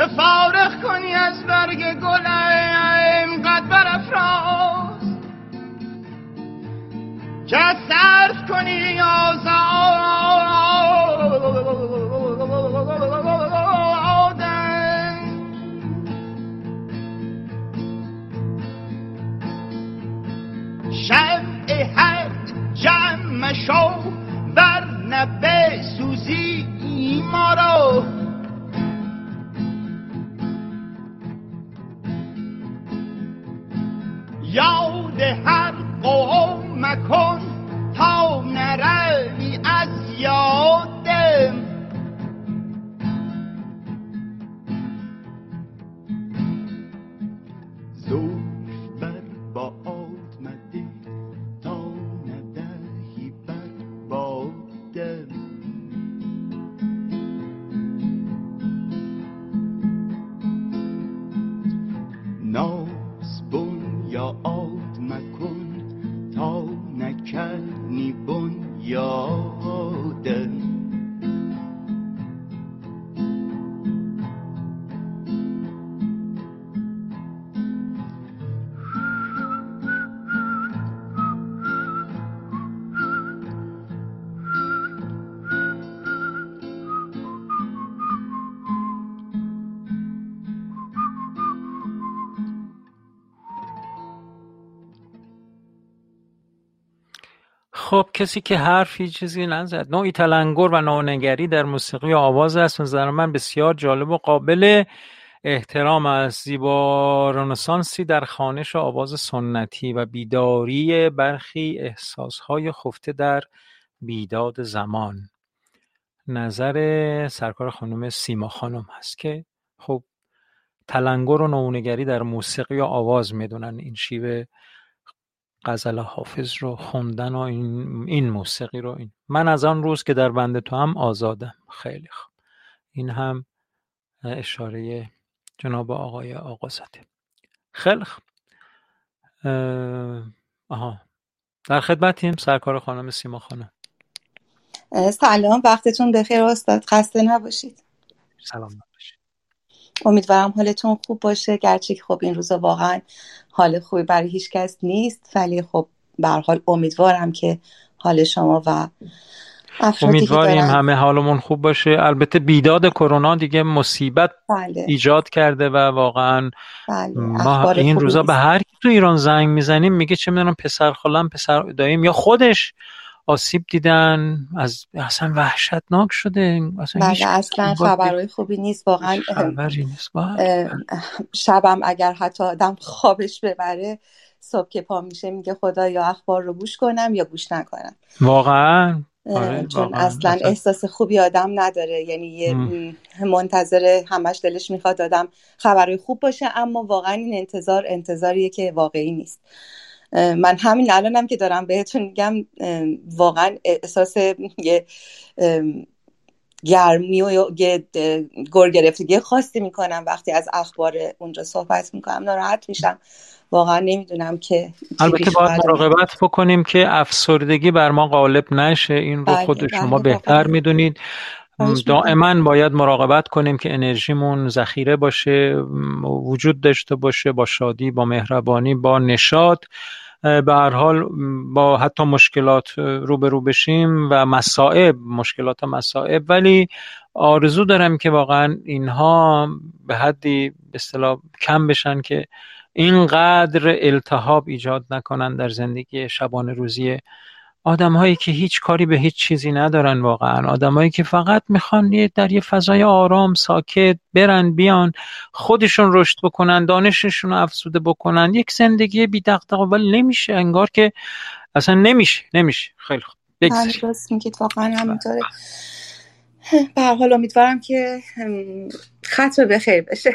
که فارغ کنی از برگ گلم قد برافراز. که صرف کنی آزادن؟ شمع هر جمع خب کسی که حرفی چیزی نزد. نوعی تلنگر و نونگری در موسیقی آواز است. نظر من بسیار جالب و قابل احترام است. زیبا رنسانسی در خانش آواز سنتی و بیداری برخی احساسهای خفته در بیداد زمان. نظر سرکار خانم سیما خانم هست که خب تلنگر و نونگری در موسیقی و آواز می‌دونن این شیوه غزل حافظ رو خوندن و این, این موسیقی رو این. من از آن روز که در بند تو هم آزادم. خیلی خوب. این هم اشاره جناب آقای آقازاده خیلی خوب. آها. در خدمتیم سرکار خانم سیما خانم. سلام. وقتتون بخیر استاد. خسته نباشید. سلام. امیدوارم حالتون خوب باشه گرچه که خب این روزا واقعا حال خوبی برای هیچ کس نیست ولی خب به حال امیدوارم که حال شما و امیدواریم همه حالمون خوب باشه البته بیداد کرونا دیگه مصیبت بله. ایجاد کرده و واقعا بله. ما این روزا به هر کی تو ایران زنگ می‌زنیم میگه چه می‌دونم پسر خالم پسر داییم یا خودش آسیب دیدن از اصلا وحشتناک شده اصلا, بله اصلا خبرهای خوبی نیست واقعا نیست. شبم اگر حتی آدم خوابش ببره صبح که پا میشه میگه خدا یا اخبار رو گوش کنم یا گوش نکنم. واقعا. آره، چون اصلا احساس خوبی آدم نداره. یعنی یه منتظر همش دلش می‌خواد آدم خبرهای خوب باشه اما واقعا این انتظار انتظاریه که واقعی نیست. من همین الانم که دارم بهتون میگم واقعا احساس یه گرمی و یه گر گرفتگی خاصی می‌کنم وقتی از اخبار اونجا صحبت می‌کنم. ناراحت میشم. واقعا نمی‌دونم که البته باید مراقبت بکنیم که افسردگی بر ما غالب نشه. این رو بله، خود بله، شما بهتر می‌دونید. دائما باید مراقبت کنیم که انرژیمون ذخیره باشه وجود داشته باشه با شادی با مهربانی با نشاط. به هر حال با حتی مشکلات روبرو بشیم و مسائب مشکلات و مسائب ولی آرزو دارم که واقعا اینها به حدی به اصطلاح کم بشن که اینقدر التهاب ایجاد نکنن در زندگی شبانه روزی آدمهایی که هیچ کاری به هیچ چیزی ندارن واقعا. آدمهایی که فقط می‌خوان در یه فضای آرام ساکت برن بیان خودشون رشد بکنن دانششون رو افزوده بکنن. یک زندگی بی ولی نمیشه انگار که اصلا نمیشه نمیشه. خیلی خوب. بله، میگید. واقعا همینطوره. به حال امیدوارم که خط به خیر بشه.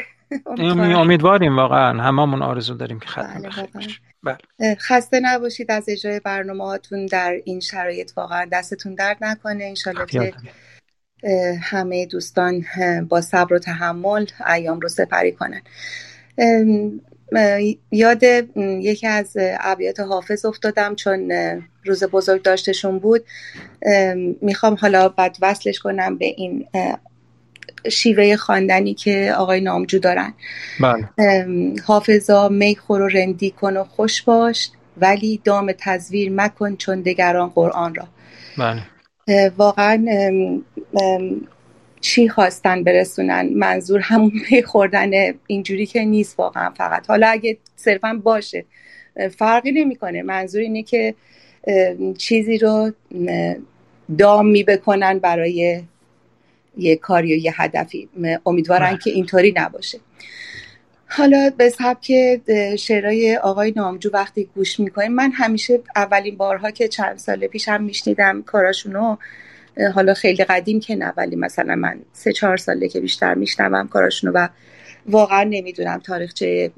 امیدواریم واقعا. هممون آرزو داریم که ختم بله، بشه. بله. خسته نباشید از اجرای برنامه هاتون در این شرایط. واقعا دستتون درد نکنه. انشالله که همه دوستان با صبر و تحمل ایام رو سپری کنن. یاد یکی از ابیات حافظ افتادم چون روز بزرگ داشتشون بود. می‌خوام حالا بعد وصلش کنم به این شیوه خواندنی که آقای نامجو دارن. بله. حافظا میخور و رندی کن و خوش باش ولی دام تزویر مکن چون دگران قرآن را. بله. واقعا چی خواستن برسونن؟ منظور همون میخوردن اینجوری که نیست واقعا فقط. حالا اگه صرفا باشه فرقی نمی‌کنه. منظور اینه که چیزی رو دام می بکنن برای یه کاری و یه هدفی امیدوارم بله. که اینطوری نباشه حالا به سبک شعرهای آقای نامجو وقتی گوش می‌کنیم من همیشه اولین بارها که چند سال پیش هم میشنیدم کاراشونو حالا خیلی قدیم که نه ولی مثلا من سه چهار ساله که بیشتر میشنوم کاراشونو و واقعا نمی‌دونم تاریخچه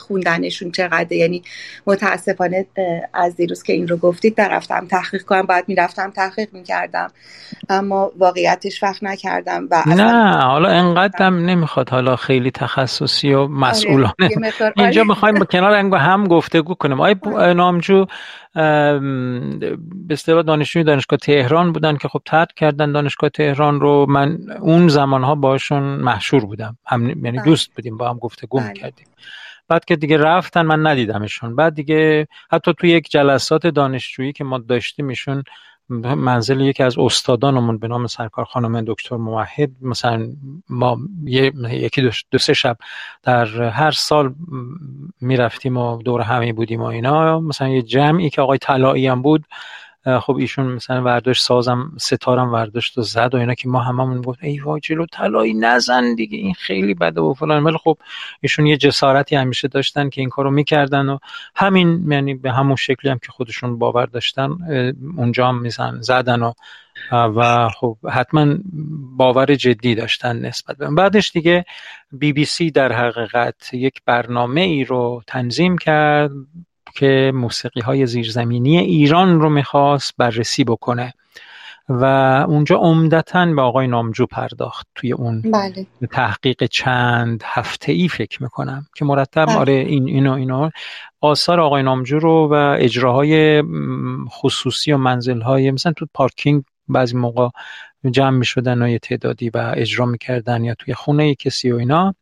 خوندنشون چقدر یعنی متاسفانه از دیروز که این رو گفتید در رفتم تحقیق کنم. باید می‌رفتم تحقیق می‌کردم. اما واقعیتش وقت نکردم و نه حالا انقدرم نمی‌خواد. حالا خیلی تخصصی و مسئولانه. آره. اینجا می‌خوایم با کنار هم گفتگو کنیم. آی نامجو به اصطلاح دانشجوی دانشگاه تهران بودن که خب ترک کردن دانشگاه تهران رو. من اون زمانها باشون محشور بودم. هم یعنی بله. دوست بودیم با هم گفتگو بله. می‌کردیم. بعد که دیگه رفتن من ندیدمشون. بعد دیگه حتی توی یک جلسات دانشجویی که ما داشتیم ایشون منزل یکی از استادانمون به نام سرکار خانم دکتر موحد مثلا ما یکی دو, سه شب در هر سال می‌رفتیم و دور همه بودیم و اینا. مثلا یه جمعی که آقای طلایی هم بود خب ایشون مثلا ورداشت سازم ستارم ورداشت و زد و اینا که ما هممون گفت ای وای جلو طلایی نزن دیگه این خیلی بده و فلان. ولی خب ایشون یه جسارتی همیشه داشتن که این کارو می‌کردن و همین یعنی به همون شکلی هم که خودشون باور داشتن اونجا هم میزن زدن و و خب حتما باور جدی داشتن نسبت به بعدش دیگه بی بی سی در حقیقت یک برنامه ای رو تنظیم کرد. که موسیقی های زیرزمینی ایران رو می‌خواست بررسی بکنه و اونجا عمدتا به آقای نامجو پرداخت توی اون بله. تحقیق چند هفته ای فکر می‌کنم که مرتب بله. آره این اینو اینو آثار آقای نامجو رو و اجراهای خصوصی و منزل مثلا تو پارکینگ بعضی موقع جمع می شدن و یه تعدادی و اجرا می‌کردن یا توی خونه کسی و اینا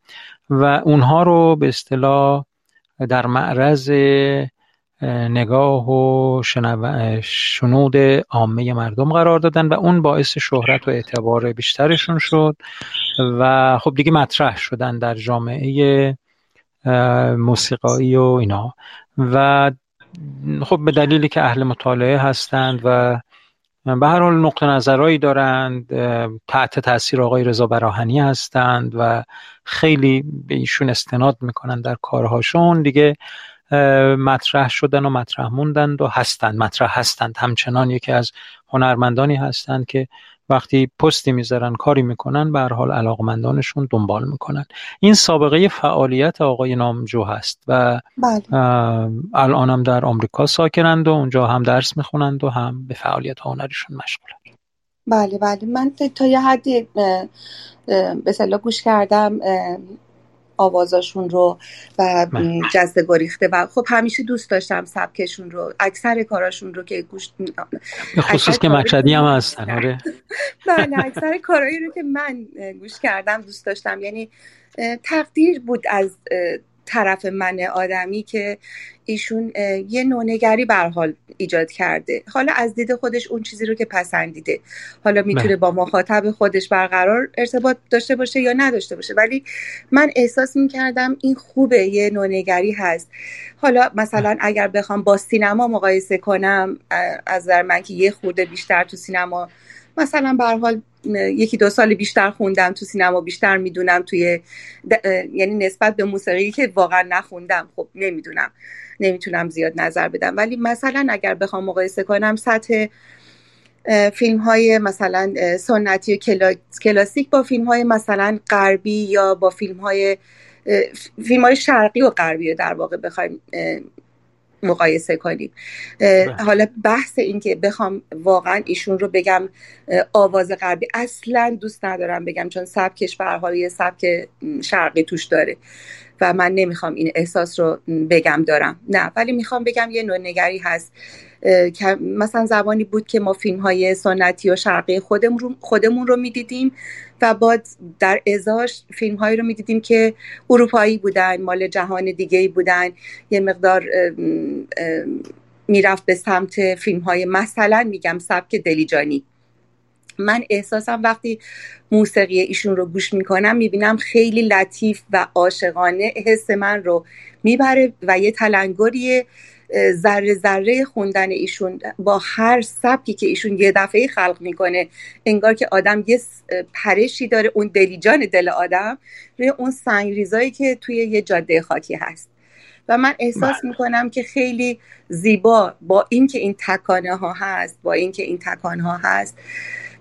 و اونها رو به اصطلاح در معرض نگاه و شنود عامه مردم قرار دادن و اون باعث شهرت و اعتبار بیشترشون شد و خب دیگه مطرح شدن در جامعه موسیقایی و اینا. و خب به دلیلی که اهل مطالعه هستند و به هر حال نقطه نظرهایی دارند تحت تاثیر آقای رضا براهنی هستند و خیلی به ایشون استناد می‌کنند در کارهاشون. دیگه مطرح شدن و مطرح موندند و هستند مطرح هستند. همچنان یکی از هنرمندانی هستند که وقتی پستی می‌ذارن کاری می‌کنن به هر حال علاقمندانشون دنبال می‌کنن. این سابقه فعالیت آقای نامجو هست و بله. الانم در آمریکا ساکنند و اونجا هم درس می‌خونند و هم به فعالیت هنریشون مشغولند بله بله. من تا یه حدی به گوش کردم آوازاشون رو و بله. جسته گریخته. و خب همیشه دوست داشتم سبکشون رو اکثر کاراشون رو که گوش خصوص که مشهدی هم هستن آره. بله اکثر کارهایی رو که من گوش کردم دوست داشتم. یعنی تقدیر بود از طرف من آدمی که ایشون یه نونگری بر حال ایجاد کرده حالا از دید خودش اون چیزی رو که پسندیده حالا می‌تونه. با مخاطب خودش برقرار ارتباط داشته باشه یا نداشته باشه ولی من احساس می‌کردم این خوبه یه نونگری هست حالا مثلا. اگر بخوام با سینما مقایسه کنم از در من که یه خورده بیشتر تو سینما مثلا به حال یکی دو سال بیشتر خوندم تو سینما بیشتر می‌دونم توی یعنی نسبت به موسیقی که واقعا نخوندم. خب نمی‌دونم. نمی‌تونم زیاد نظر بدم. ولی مثلا اگر بخوام مقایسه کنم سطح فیلم های مثلا سنتی و کلاسیک با فیلم های مثلا غربی یا با فیلم های فیلم های شرقی و غربی در واقع بخوایم مقایسه کنیم. بله. حالا بحث این که بخوام واقعا ایشون رو بگم آواز غربی اصلا دوست ندارم بگم چون سبکش به حال یه سبک شرقی توش داره و من نمی‌خوام این احساس رو بگم دارم. نه ولی می‌خوام بگم یه نوع نگری هست. که مثلا زبانی بود که ما فیلم های سنتی و شرقی خودمون رو, خودمون رو می‌دیدیم. و بعد در ازاش فیلم هایی رو می‌دیدیم که اروپایی بودن مال جهان دیگه بودن. یه مقدار می‌رفت به سمت فیلم های مثلا میگم سبک دلیجانی. من احساسم وقتی موسیقی ایشون رو گوش می‌کنم می‌بینم خیلی لطیف و عاشقانه حس من رو می‌بره و یه تلنگریه ذره ذره خوندن ایشون با هر سبکی که ایشون یه دفعه خلق می‌کنه انگار که آدم یه پرشی داره اون دلیجان دل آدم روی اون سنگریزایی که توی یه جاده خاکی هست و من احساس بله. می‌کنم که خیلی زیبا با اینکه این تکانه ها هست با اینکه این تکانه ها هست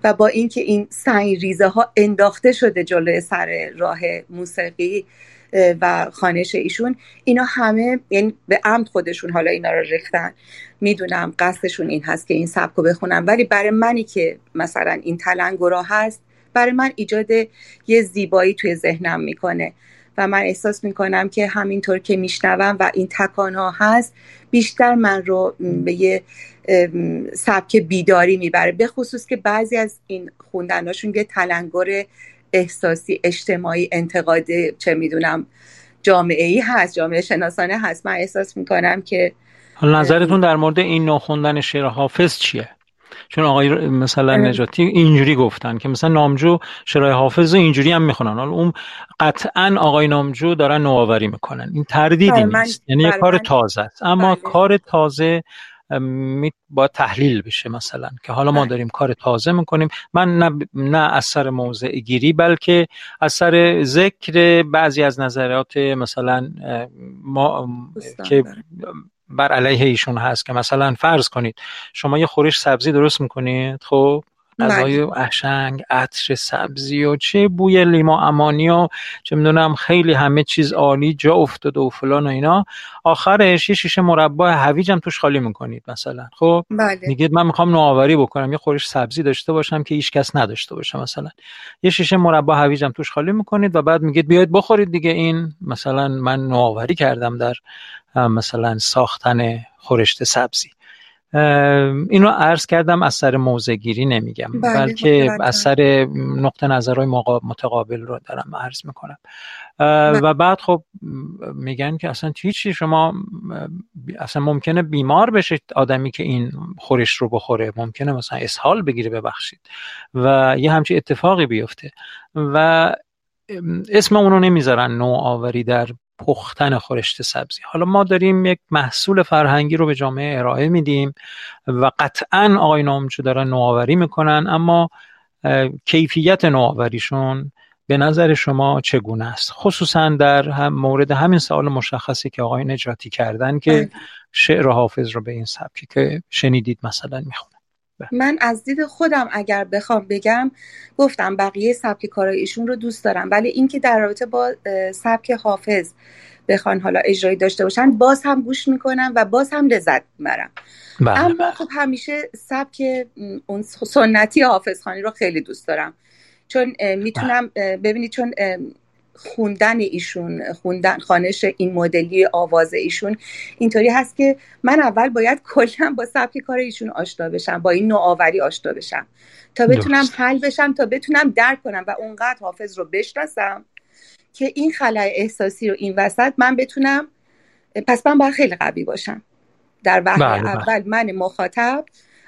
و با اینکه این سنگ ریزه ها انداخته شده جلوی سر راه موسیقی و خانش ایشون اینا همه یعنی به عمد خودشون حالا اینا رو ریختن. می‌دونم قصدشون این هست که این سبک رو بخونم ولی برای منی که مثلا این تلنگرا هست برای من ایجاد یه زیبایی توی ذهنم می‌کنه. و من احساس می‌کنم که همینطور که میشنوم و این تکان ها هست بیشتر من رو به یه سبک بیداری می‌بره. به خصوص که بعضی از این خوندناشون یه تلنگر احساسی اجتماعی انتقادی چه می‌دونم جامعه ای هست جامعه شناسانه هست. من احساس می‌کنم که نظرتون در مورد این نخوندن شعر حافظ چیه؟ چون آقای مثلا نجاتی اینجوری گفتن که مثلا نامجو شعرهای حافظ اینجوری هم می‌خونن. حالا اون قطعا آقای نامجو دارن نوآوری می‌کنن. این تردیدی بله، نیست. یعنی یه کار بله، تازه است. اما بله. کار تازه با تحلیل بشه مثلا که حالا ما داریم کار تازه می‌کنیم. من نه, نه اثر موضع گیری بلکه اثر ذکر بعضی از نظرات مثلا ما که بر علیه ایشون هست که مثلا فرض کنید شما یه خورش سبزی درست می‌کنید خب؟ غذای بله. قشنگ عطر سبزی و چه بوی لیما امانی و چه می‌دونم خیلی همه چیز عالی جا افتاده و فلان و اینا. آخرش یه شیشه مربع هویج هم توش خالی می‌کنید مثلا. خب؟ بله. میگید من می‌خوام نوآوری بکنم یه خورش سبزی داشته باشم که هیچ کس نداشته باشه مثلا. یه شیشه مربع هویج هم توش خالی می‌کنید و بعد میگید بیاید بخورید دیگه این مثلا من نوآوری کردم در مثلا ساختن خورشت سبزی. اینو عرض کردم از سر موزگیری نمیگم. بله، بلکه از سر نقطه نظرهای متقابل رو دارم عرض می‌کنم. بله. و بعد خب میگن که اصلا هیچی شما اصلا ممکنه بیمار بشه آدمی که این خورش رو بخوره. ممکنه مثلا اسهال بگیره ببخشید. و یه همچی اتفاقی بیفته. و اسم اونو نمی‌ذارن نوآوری در پختن خورشت سبزی حالا ما داریم یک محصول فرهنگی رو به جامعه ارائه میدیم و قطعا آقای نامجو دارن نوآوری می‌کنن اما کیفیت نوآوریشون به نظر شما چگونه است خصوصا در هم مورد همین سوال مشخصی که آقای نجاتی کردن که بله. شعر حافظ رو به این سبکی که شنیدید مثلا می‌خونه. من از دید خودم اگر بخوام بگم گفتم بقیه سبک کارای ایشون رو دوست دارم. ولی اینکه در رابطه با سبک حافظ بخوان حالا اجرایی داشته باشن باز هم گوش می‌کنم و باز هم لذت می‌برم. بله اما بله. خب همیشه سبک اون سنتی حافظ خانی رو خیلی دوست دارم. چون می‌تونم ببینید چون خوندن ایشون خوندن خانش این مدلی آواز ایشون اینطوری هست که من اول باید کلا با سبک کار ایشون آشنا بشم با این نوآوری آشنا بشم. تا بتونم حل بشم تا بتونم درک کنم و اونقدر حافظ رو بشناسم که این خلای احساسی رو این وسط من بتونم پس من باید خیلی قوی باشم. در وقت بله، بله. اول من مخاطب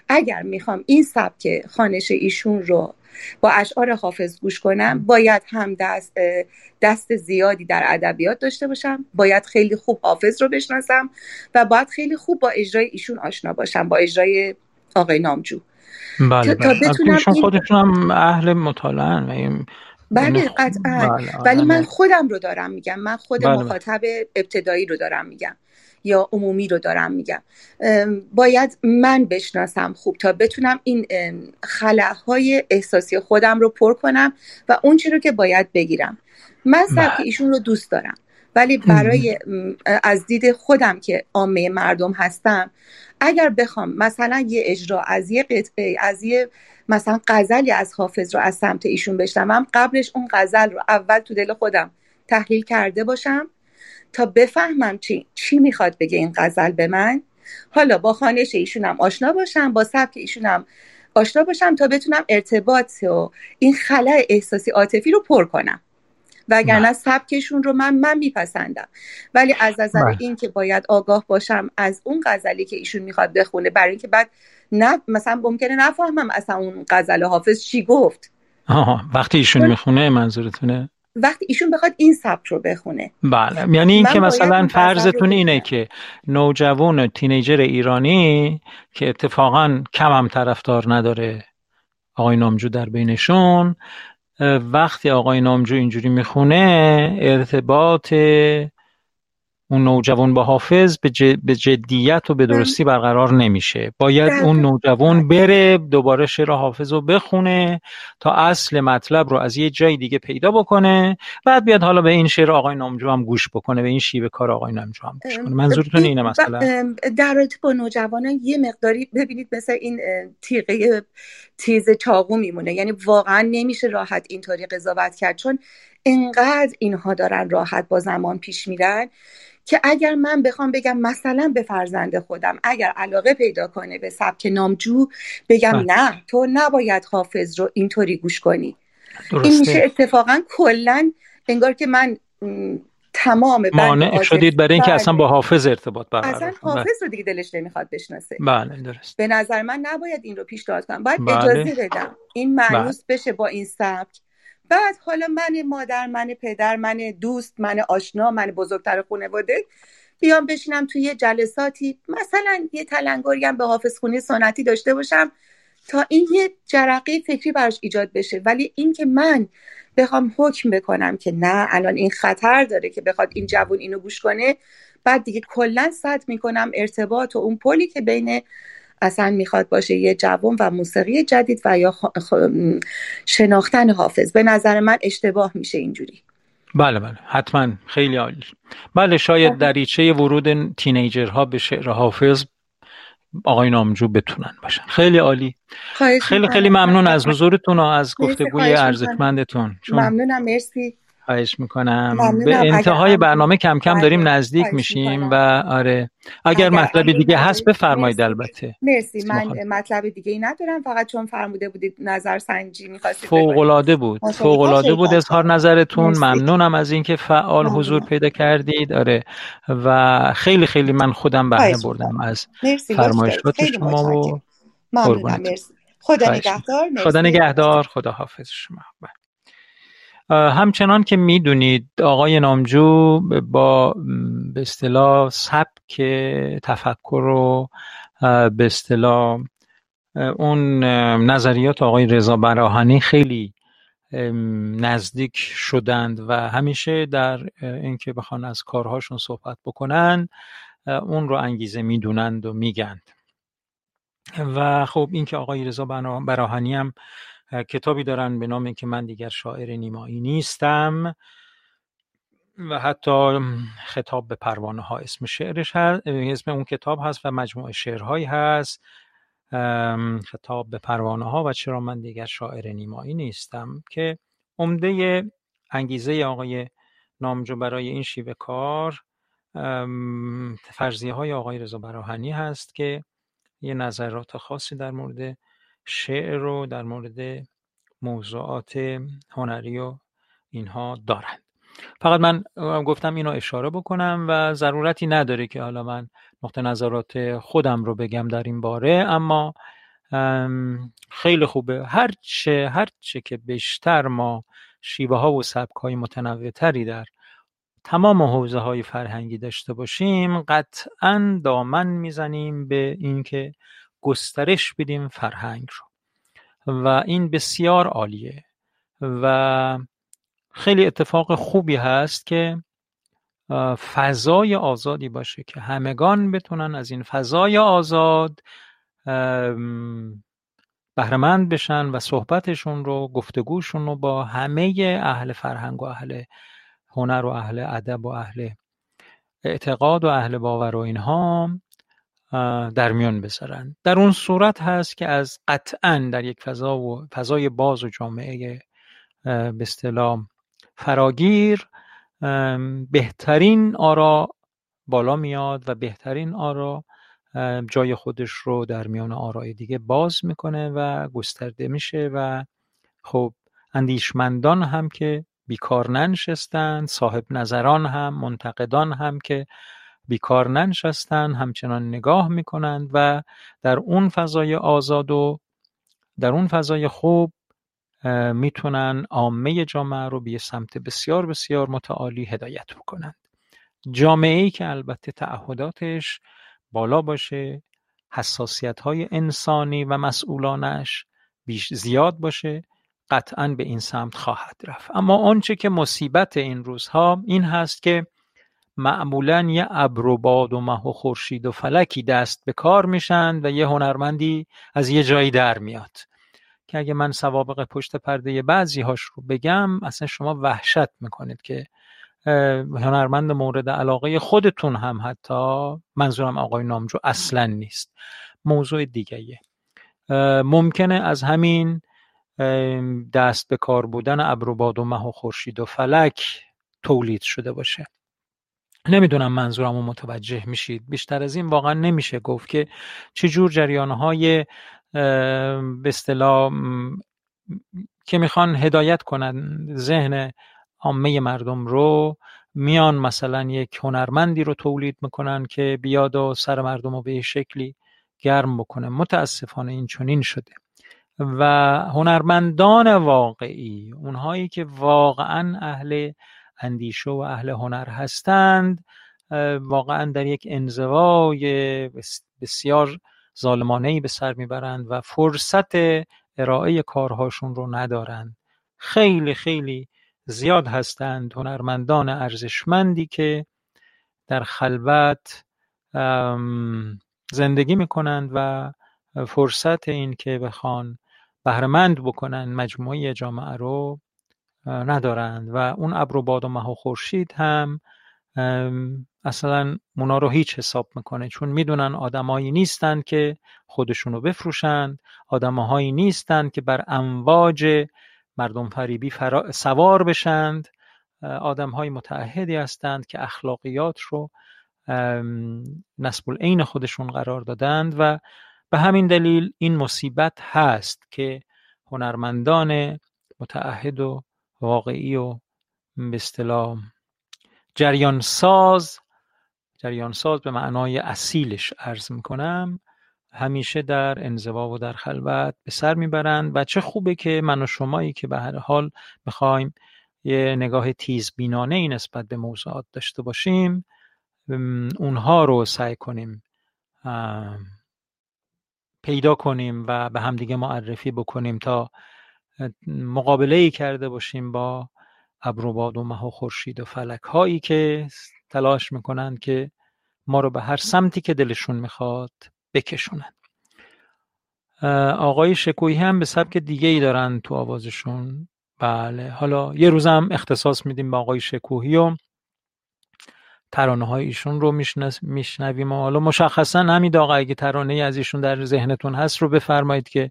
اگر می‌خوام این سبک خانش ایشون رو با اشعار حافظ گوش کنم باید هم دست دست زیادی در ادبیات داشته باشم باید خیلی خوب حافظ رو بشناسم و باید خیلی خوب با اجرای ایشون آشنا باشم با اجرای آقای نامجو بله تا, بله. بتونم خودشون هم اهل مطالعه بله قطعا بله، ولی من خودم رو دارم میگم من خود بله. مخاطب ابتدایی رو دارم میگم یا عمومی رو دارم میگم. باید من بشناسم خوب تا بتونم این خلاهای احساسی خودم رو پر کنم و اون چی رو که باید بگیرم. من سبک بله. ایشون رو دوست دارم ولی برای از دید خودم که عامه مردم هستم اگر بخوام مثلا یه اجرا از یه قطعه از یه مثلا غزلی از حافظ رو از سمت ایشون بشنوم قبلش اون غزل رو اول تو دل خودم تحلیل کرده باشم تا بفهمم چی چی می‌خواد بگه این غزل به من. حالا با خانش ایشونم آشنا باشم با سبک ایشونم آشنا باشم تا بتونم ارتباط و این خلع احساسی عاطفی رو پر کنم. وگرنه سبکشون رو من من میپسندم. ولی از نظر بله. این که باید آگاه باشم از اون غزلی که ایشون می‌خواد بخونه برای اینکه بعد نه مثلا ممکنه نفهمم اصلا اون غزل حافظ چی گفت. آها وقتی ایشون می‌خونه منظورتونه؟ وقتی ایشون بخواد این سبک رو بخونه. بله. یعنی اینکه مثلا فرضتون اینه که نوجوان تینیجر ایرانی که اتفاقا کم هم طرفدار نداره آقای نامجو در بینشون وقتی آقای نامجو اینجوری می‌خونه ارتباط اون نوجوان با حافظ به جدیت و به درستی برقرار نمیشه. باید اون نوجوان بره دوباره شعر حافظ رو بخونه تا اصل مطلب رو از یه جای دیگه پیدا بکنه. بعد بیاد حالا به این شعر آقای نامجو هم گوش بکنه به این شیوه کار آقای نامجو هم گوش کنه. منظورتون اینه مثلا در رابطه با نوجوانان یه مقداری ببینید مثل این تیغه تیز چاقو میمونه. یعنی واقعا نمیشه راحت اینطوری قضاوت کرد چون انقدر اینها دارن راحت با زمان پیش میرن. که اگر من بخوام بگم مثلا به فرزند خودم اگر علاقه پیدا کنه به سبک نامجو بگم بله. نه تو نباید حافظ رو اینطوری گوش کنی. این میشه اتفاقا کلا انگار که من تمام مانع شدید برای اینکه اصلا با حافظ ارتباط برقرار اصلا حافظ رو دیگه دلش نمی‌خواد بشناسه. بله درست. به نظر من نباید این رو پیشنهاد کنم. باید بله. اجازه بدم. این معنوس بله. بشه با این سبک. بعد حالا من مادر من پدر من دوست من آشنا من بزرگتر خانواده بیام بشینم توی یه جلساتی مثلا یه تلنگری هم به حافظ خونی سنتی داشته باشم تا این یه جرقه فکری براش ایجاد بشه. ولی اینکه من بخوام حکم بکنم که نه الان این خطر داره که بخواد این جوون اینو گوش کنه بعد دیگه کلا صد می‌کنم ارتباط و اون پلی که بین اصلا می‌خواد باشه یه جوان و موسیقی جدید و یا شناختن حافظ. به نظر من اشتباه میشه اینجوری. بله بله. حتما. خیلی عالی. بله شاید دریچه ورود تینیجرها به شعر حافظ آقای نامجو بتونن باشن. خیلی عالی. خیلی خیلی ممنون از حضورتون و از گفتگوی ارزشمندتون ممنونم. مرسی. خواهش می‌کنم. به انتهای برنامه کم کم داریم نزدیک میشیم و آره. اگر, مطلب دیگه هست بفرمایید البته. مرسی. من مطلب دیگه ای ندارم. فقط چون فرموده بودید نظر سنجی می‌خواستید فوق العاده بود. فوق العاده بود. اظهار نظرتون. مرسی. ممنونم از اینکه فعال حضور پیدا کردید. آره. و خیلی خیلی من خودم بهره بردم از فرمایشات شما و ممنونم. مرسی. خدا نگهدار. خدا نگهدار. خدا حافظ شما همچنان که می‌دونید آقای نامجو با به اصطلاح سبک تفکر و به اصطلاح اون نظریات آقای رضا براهنی خیلی نزدیک شدند و همیشه در اینکه بخوان از کارهاشون صحبت بکنن اون رو انگیزه می‌دونند و میگند و خب اینکه آقای رضا براهنی هم کتابی دارن به نام که من دیگر شاعر نیمایی نیستم و حتی خطاب به پروانه ها اسم شعرش هست اسم اون کتاب هست و مجموعه شعرهایی هست. خطاب به پروانه ها و چرا من دیگر شاعر نیمایی نیستم که عمده انگیزه آقای نامجو برای این شیوه کار فرضیه های آقای رضا براهنی هست که یه نظرات خاصی در مورد شعر رو در مورد موضوعات هنری و اینها دارند. فقط من گفتم اینو اشاره بکنم و ضرورتی نداره که حالا من نقطه نظرات خودم رو بگم در این باره اما خیلی خوبه. هرچه هرچه که بیشتر ما شیوه ها و سبک های متنوع تری در تمام حوزه های فرهنگی داشته باشیم قطعا دامن می‌زنیم به اینکه گسترش بدیم فرهنگ رو. و این بسیار عالیه و خیلی اتفاق خوبی هست که فضای آزادی باشه که همگان بتونن از این فضای آزاد بهرمند بشن و صحبتشون رو گفتگوشون رو با همه اهل فرهنگ و اهل هنر و اهل ادب و اهل اعتقاد و اهل باور و اینها در میان بذارن. در اون صورت هست که از قطعا در یک فضا و فضای باز و جامعه به اصطلاح فراگیر بهترین آرا بالا میاد و بهترین آرا جای خودش رو در میان آرای دیگه باز می‌کنه و گسترده میشه و خب اندیشمندان هم که بیکار ننشستند صاحب نظران هم منتقدان هم که بیکار ننشستن همچنان نگاه می‌کنند و در اون فضای آزاد و در اون فضای خوب می‌تونن عامه جامعه رو به سمت بسیار بسیار متعالی هدایت بکنند جامعه ای که البته تعهداتش بالا باشه حساسیت های انسانی و مسئولانش بیش زیاد باشه قطعا به این سمت خواهد رفت. اما آنچه که مصیبت این روزها این هست که معمولا یه ابر و باد و مه و خورشید و فلکی دست به کار میشن و یه هنرمندی از یه جایی در میاد. که اگه من سوابق پشت پرده بعضی هاش رو بگم اصلا شما وحشت می‌کنید که هنرمند مورد علاقه خودتون هم حتی منظورم آقای نامجو اصلا نیست. موضوع دیگه ممکنه از همین دست به کار بودن ابر و باد و مه و خورشید و فلک تولید شده باشه. نمی‌دونم منظورم رو متوجه میشید. بیشتر از این واقعا نمیشه گفت که چجور جریانهای به اصطلاح که می‌خوان هدایت کنن ذهن عامه مردم رو میان مثلا یک هنرمندی رو تولید می‌کنن که بیاد و سر مردم رو به شکلی گرم بکنه. متاسفانه این چنین شده. و هنرمندان واقعی اونهایی که واقعا اهل اندیشه و اهل هنر هستند واقعا در یک انزوای بسیار ظالمانه به سر می‌برند و فرصت ارائه کارهاشون رو ندارند. خیلی خیلی زیاد هستند هنرمندان ارزشمندی که در خلوت زندگی می‌کنند و فرصت این که بخوان بهرهمند بکنن مجموعه جامعه رو ندارند و اون ابر و باد و مه و خورشید هم اصلا مونا رو هیچ حساب می‌کنه. چون می‌دونن آدمایی نیستند که خودشونو بفروشند آدمهایی نیستند که بر امواج مردم فریبی سوار بشند. آدم های متعهدی هستند که اخلاقیات رو نسب العین خودشون قرار دادند و به همین دلیل این مصیبت هست که هنرمندان متعهد و واقعی و به اصطلاح جریان ساز جریان ساز به معنای اصیلش عرض می‌کنم همیشه در انزوا و در خلوت به سر می‌برند و چه خوبه که من و شمایی که به هر حال می‌خوایم یه نگاه تیز بینانه ای نسبت به موضوعات داشته باشیم اونها رو سعی کنیم پیدا کنیم و به همدیگه معرفی بکنیم تا مقابله ای کرده باشیم با ابر و باد و مه و خورشید و فلک هایی که تلاش می‌کنند که ما رو به هر سمتی که دلشون می‌خواد بکشونن. آقای شکویی هم به سبک دیگه ای دارن تو آوازشون. بله حالا یه روزم اختصاص میدیم به آقای شکوهی و ترانه های ایشون رو میشنویم و حالا مشخصا همین آقا اگه ترانه از ایشون در ذهنتون هست رو بفرمایید که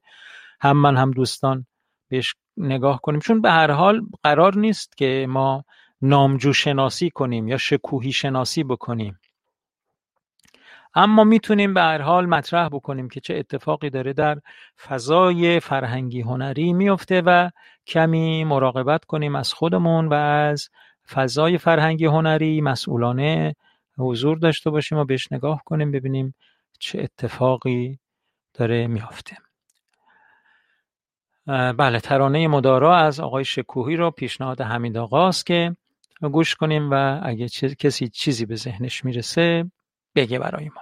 هم من هم دوستان بهش نگاه کنیم. چون به هر حال قرار نیست که ما نامجو شناسی کنیم یا شکوهی شناسی بکنیم. اما می‌تونیم به هر حال مطرح بکنیم که چه اتفاقی داره در فضای فرهنگی هنری میفته و کمی مراقبت کنیم از خودمون و از فضای فرهنگی هنری. مسئولانه حضور داشته باشیم و بهش نگاه کنیم ببینیم چه اتفاقی داره میافته. بله ترانه مدارا از آقای شکوهی رو پیشنهاد حمید آقاست که گوش کنیم و اگه کسی چیزی به ذهنش می‌رسه بگه برای ما.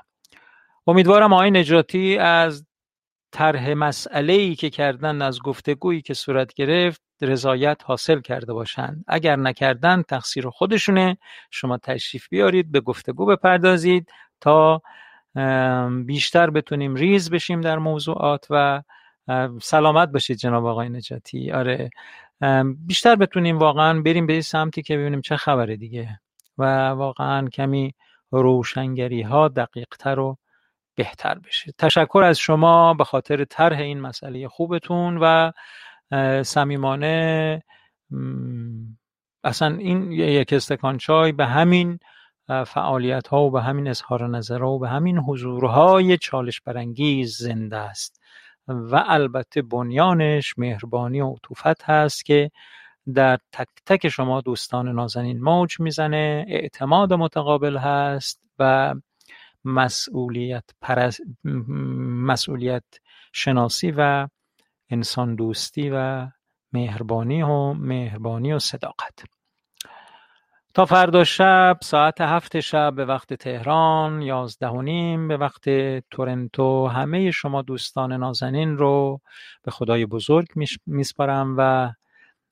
امیدوارم آقای نجاتی از طرح مسئله ای که کردن از گفتگویی که صورت گرفت رضایت حاصل کرده باشند. اگر نکردن تقصیر خودشونه. شما تشریف بیارید به گفتگو بپردازید تا بیشتر بتونیم ریز بشیم در موضوعات و سلامت باشید جناب آقای نجاتی. آره بیشتر بتونیم واقعا بریم به این سمتی که ببینیم چه خبره دیگه. و واقعا کمی روشنگری ها دقیق تر و بهتر بشه. تشکر از شما به خاطر طرح این مسئله خوبتون و صمیمانه اصلا این یک استکان چای به همین فعالیت ها و به همین اظهار نظر و به همین حضورهای چالش برانگیز زنده است. و البته بنیانش مهربانی و عطوفت هست که در تک تک شما دوستان نازنین موج می‌زنه اعتماد متقابل هست و مسئولیت, مسئولیت شناسی و انسان دوستی و مهربانی و مهربانی و صداقت. تا فردا شب ساعت هفت شب به وقت تهران یازده و نیم به وقت تورنتو. همه شما دوستان نازنین رو به خدای بزرگ میسپارم و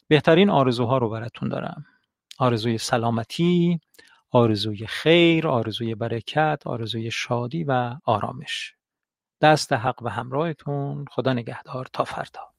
بهترین آرزوها رو براتون دارم. آرزوی سلامتی آرزوی خیر آرزوی برکت آرزوی شادی و آرامش. دست حق و همراهتون. خدا نگهدار. تا فردا.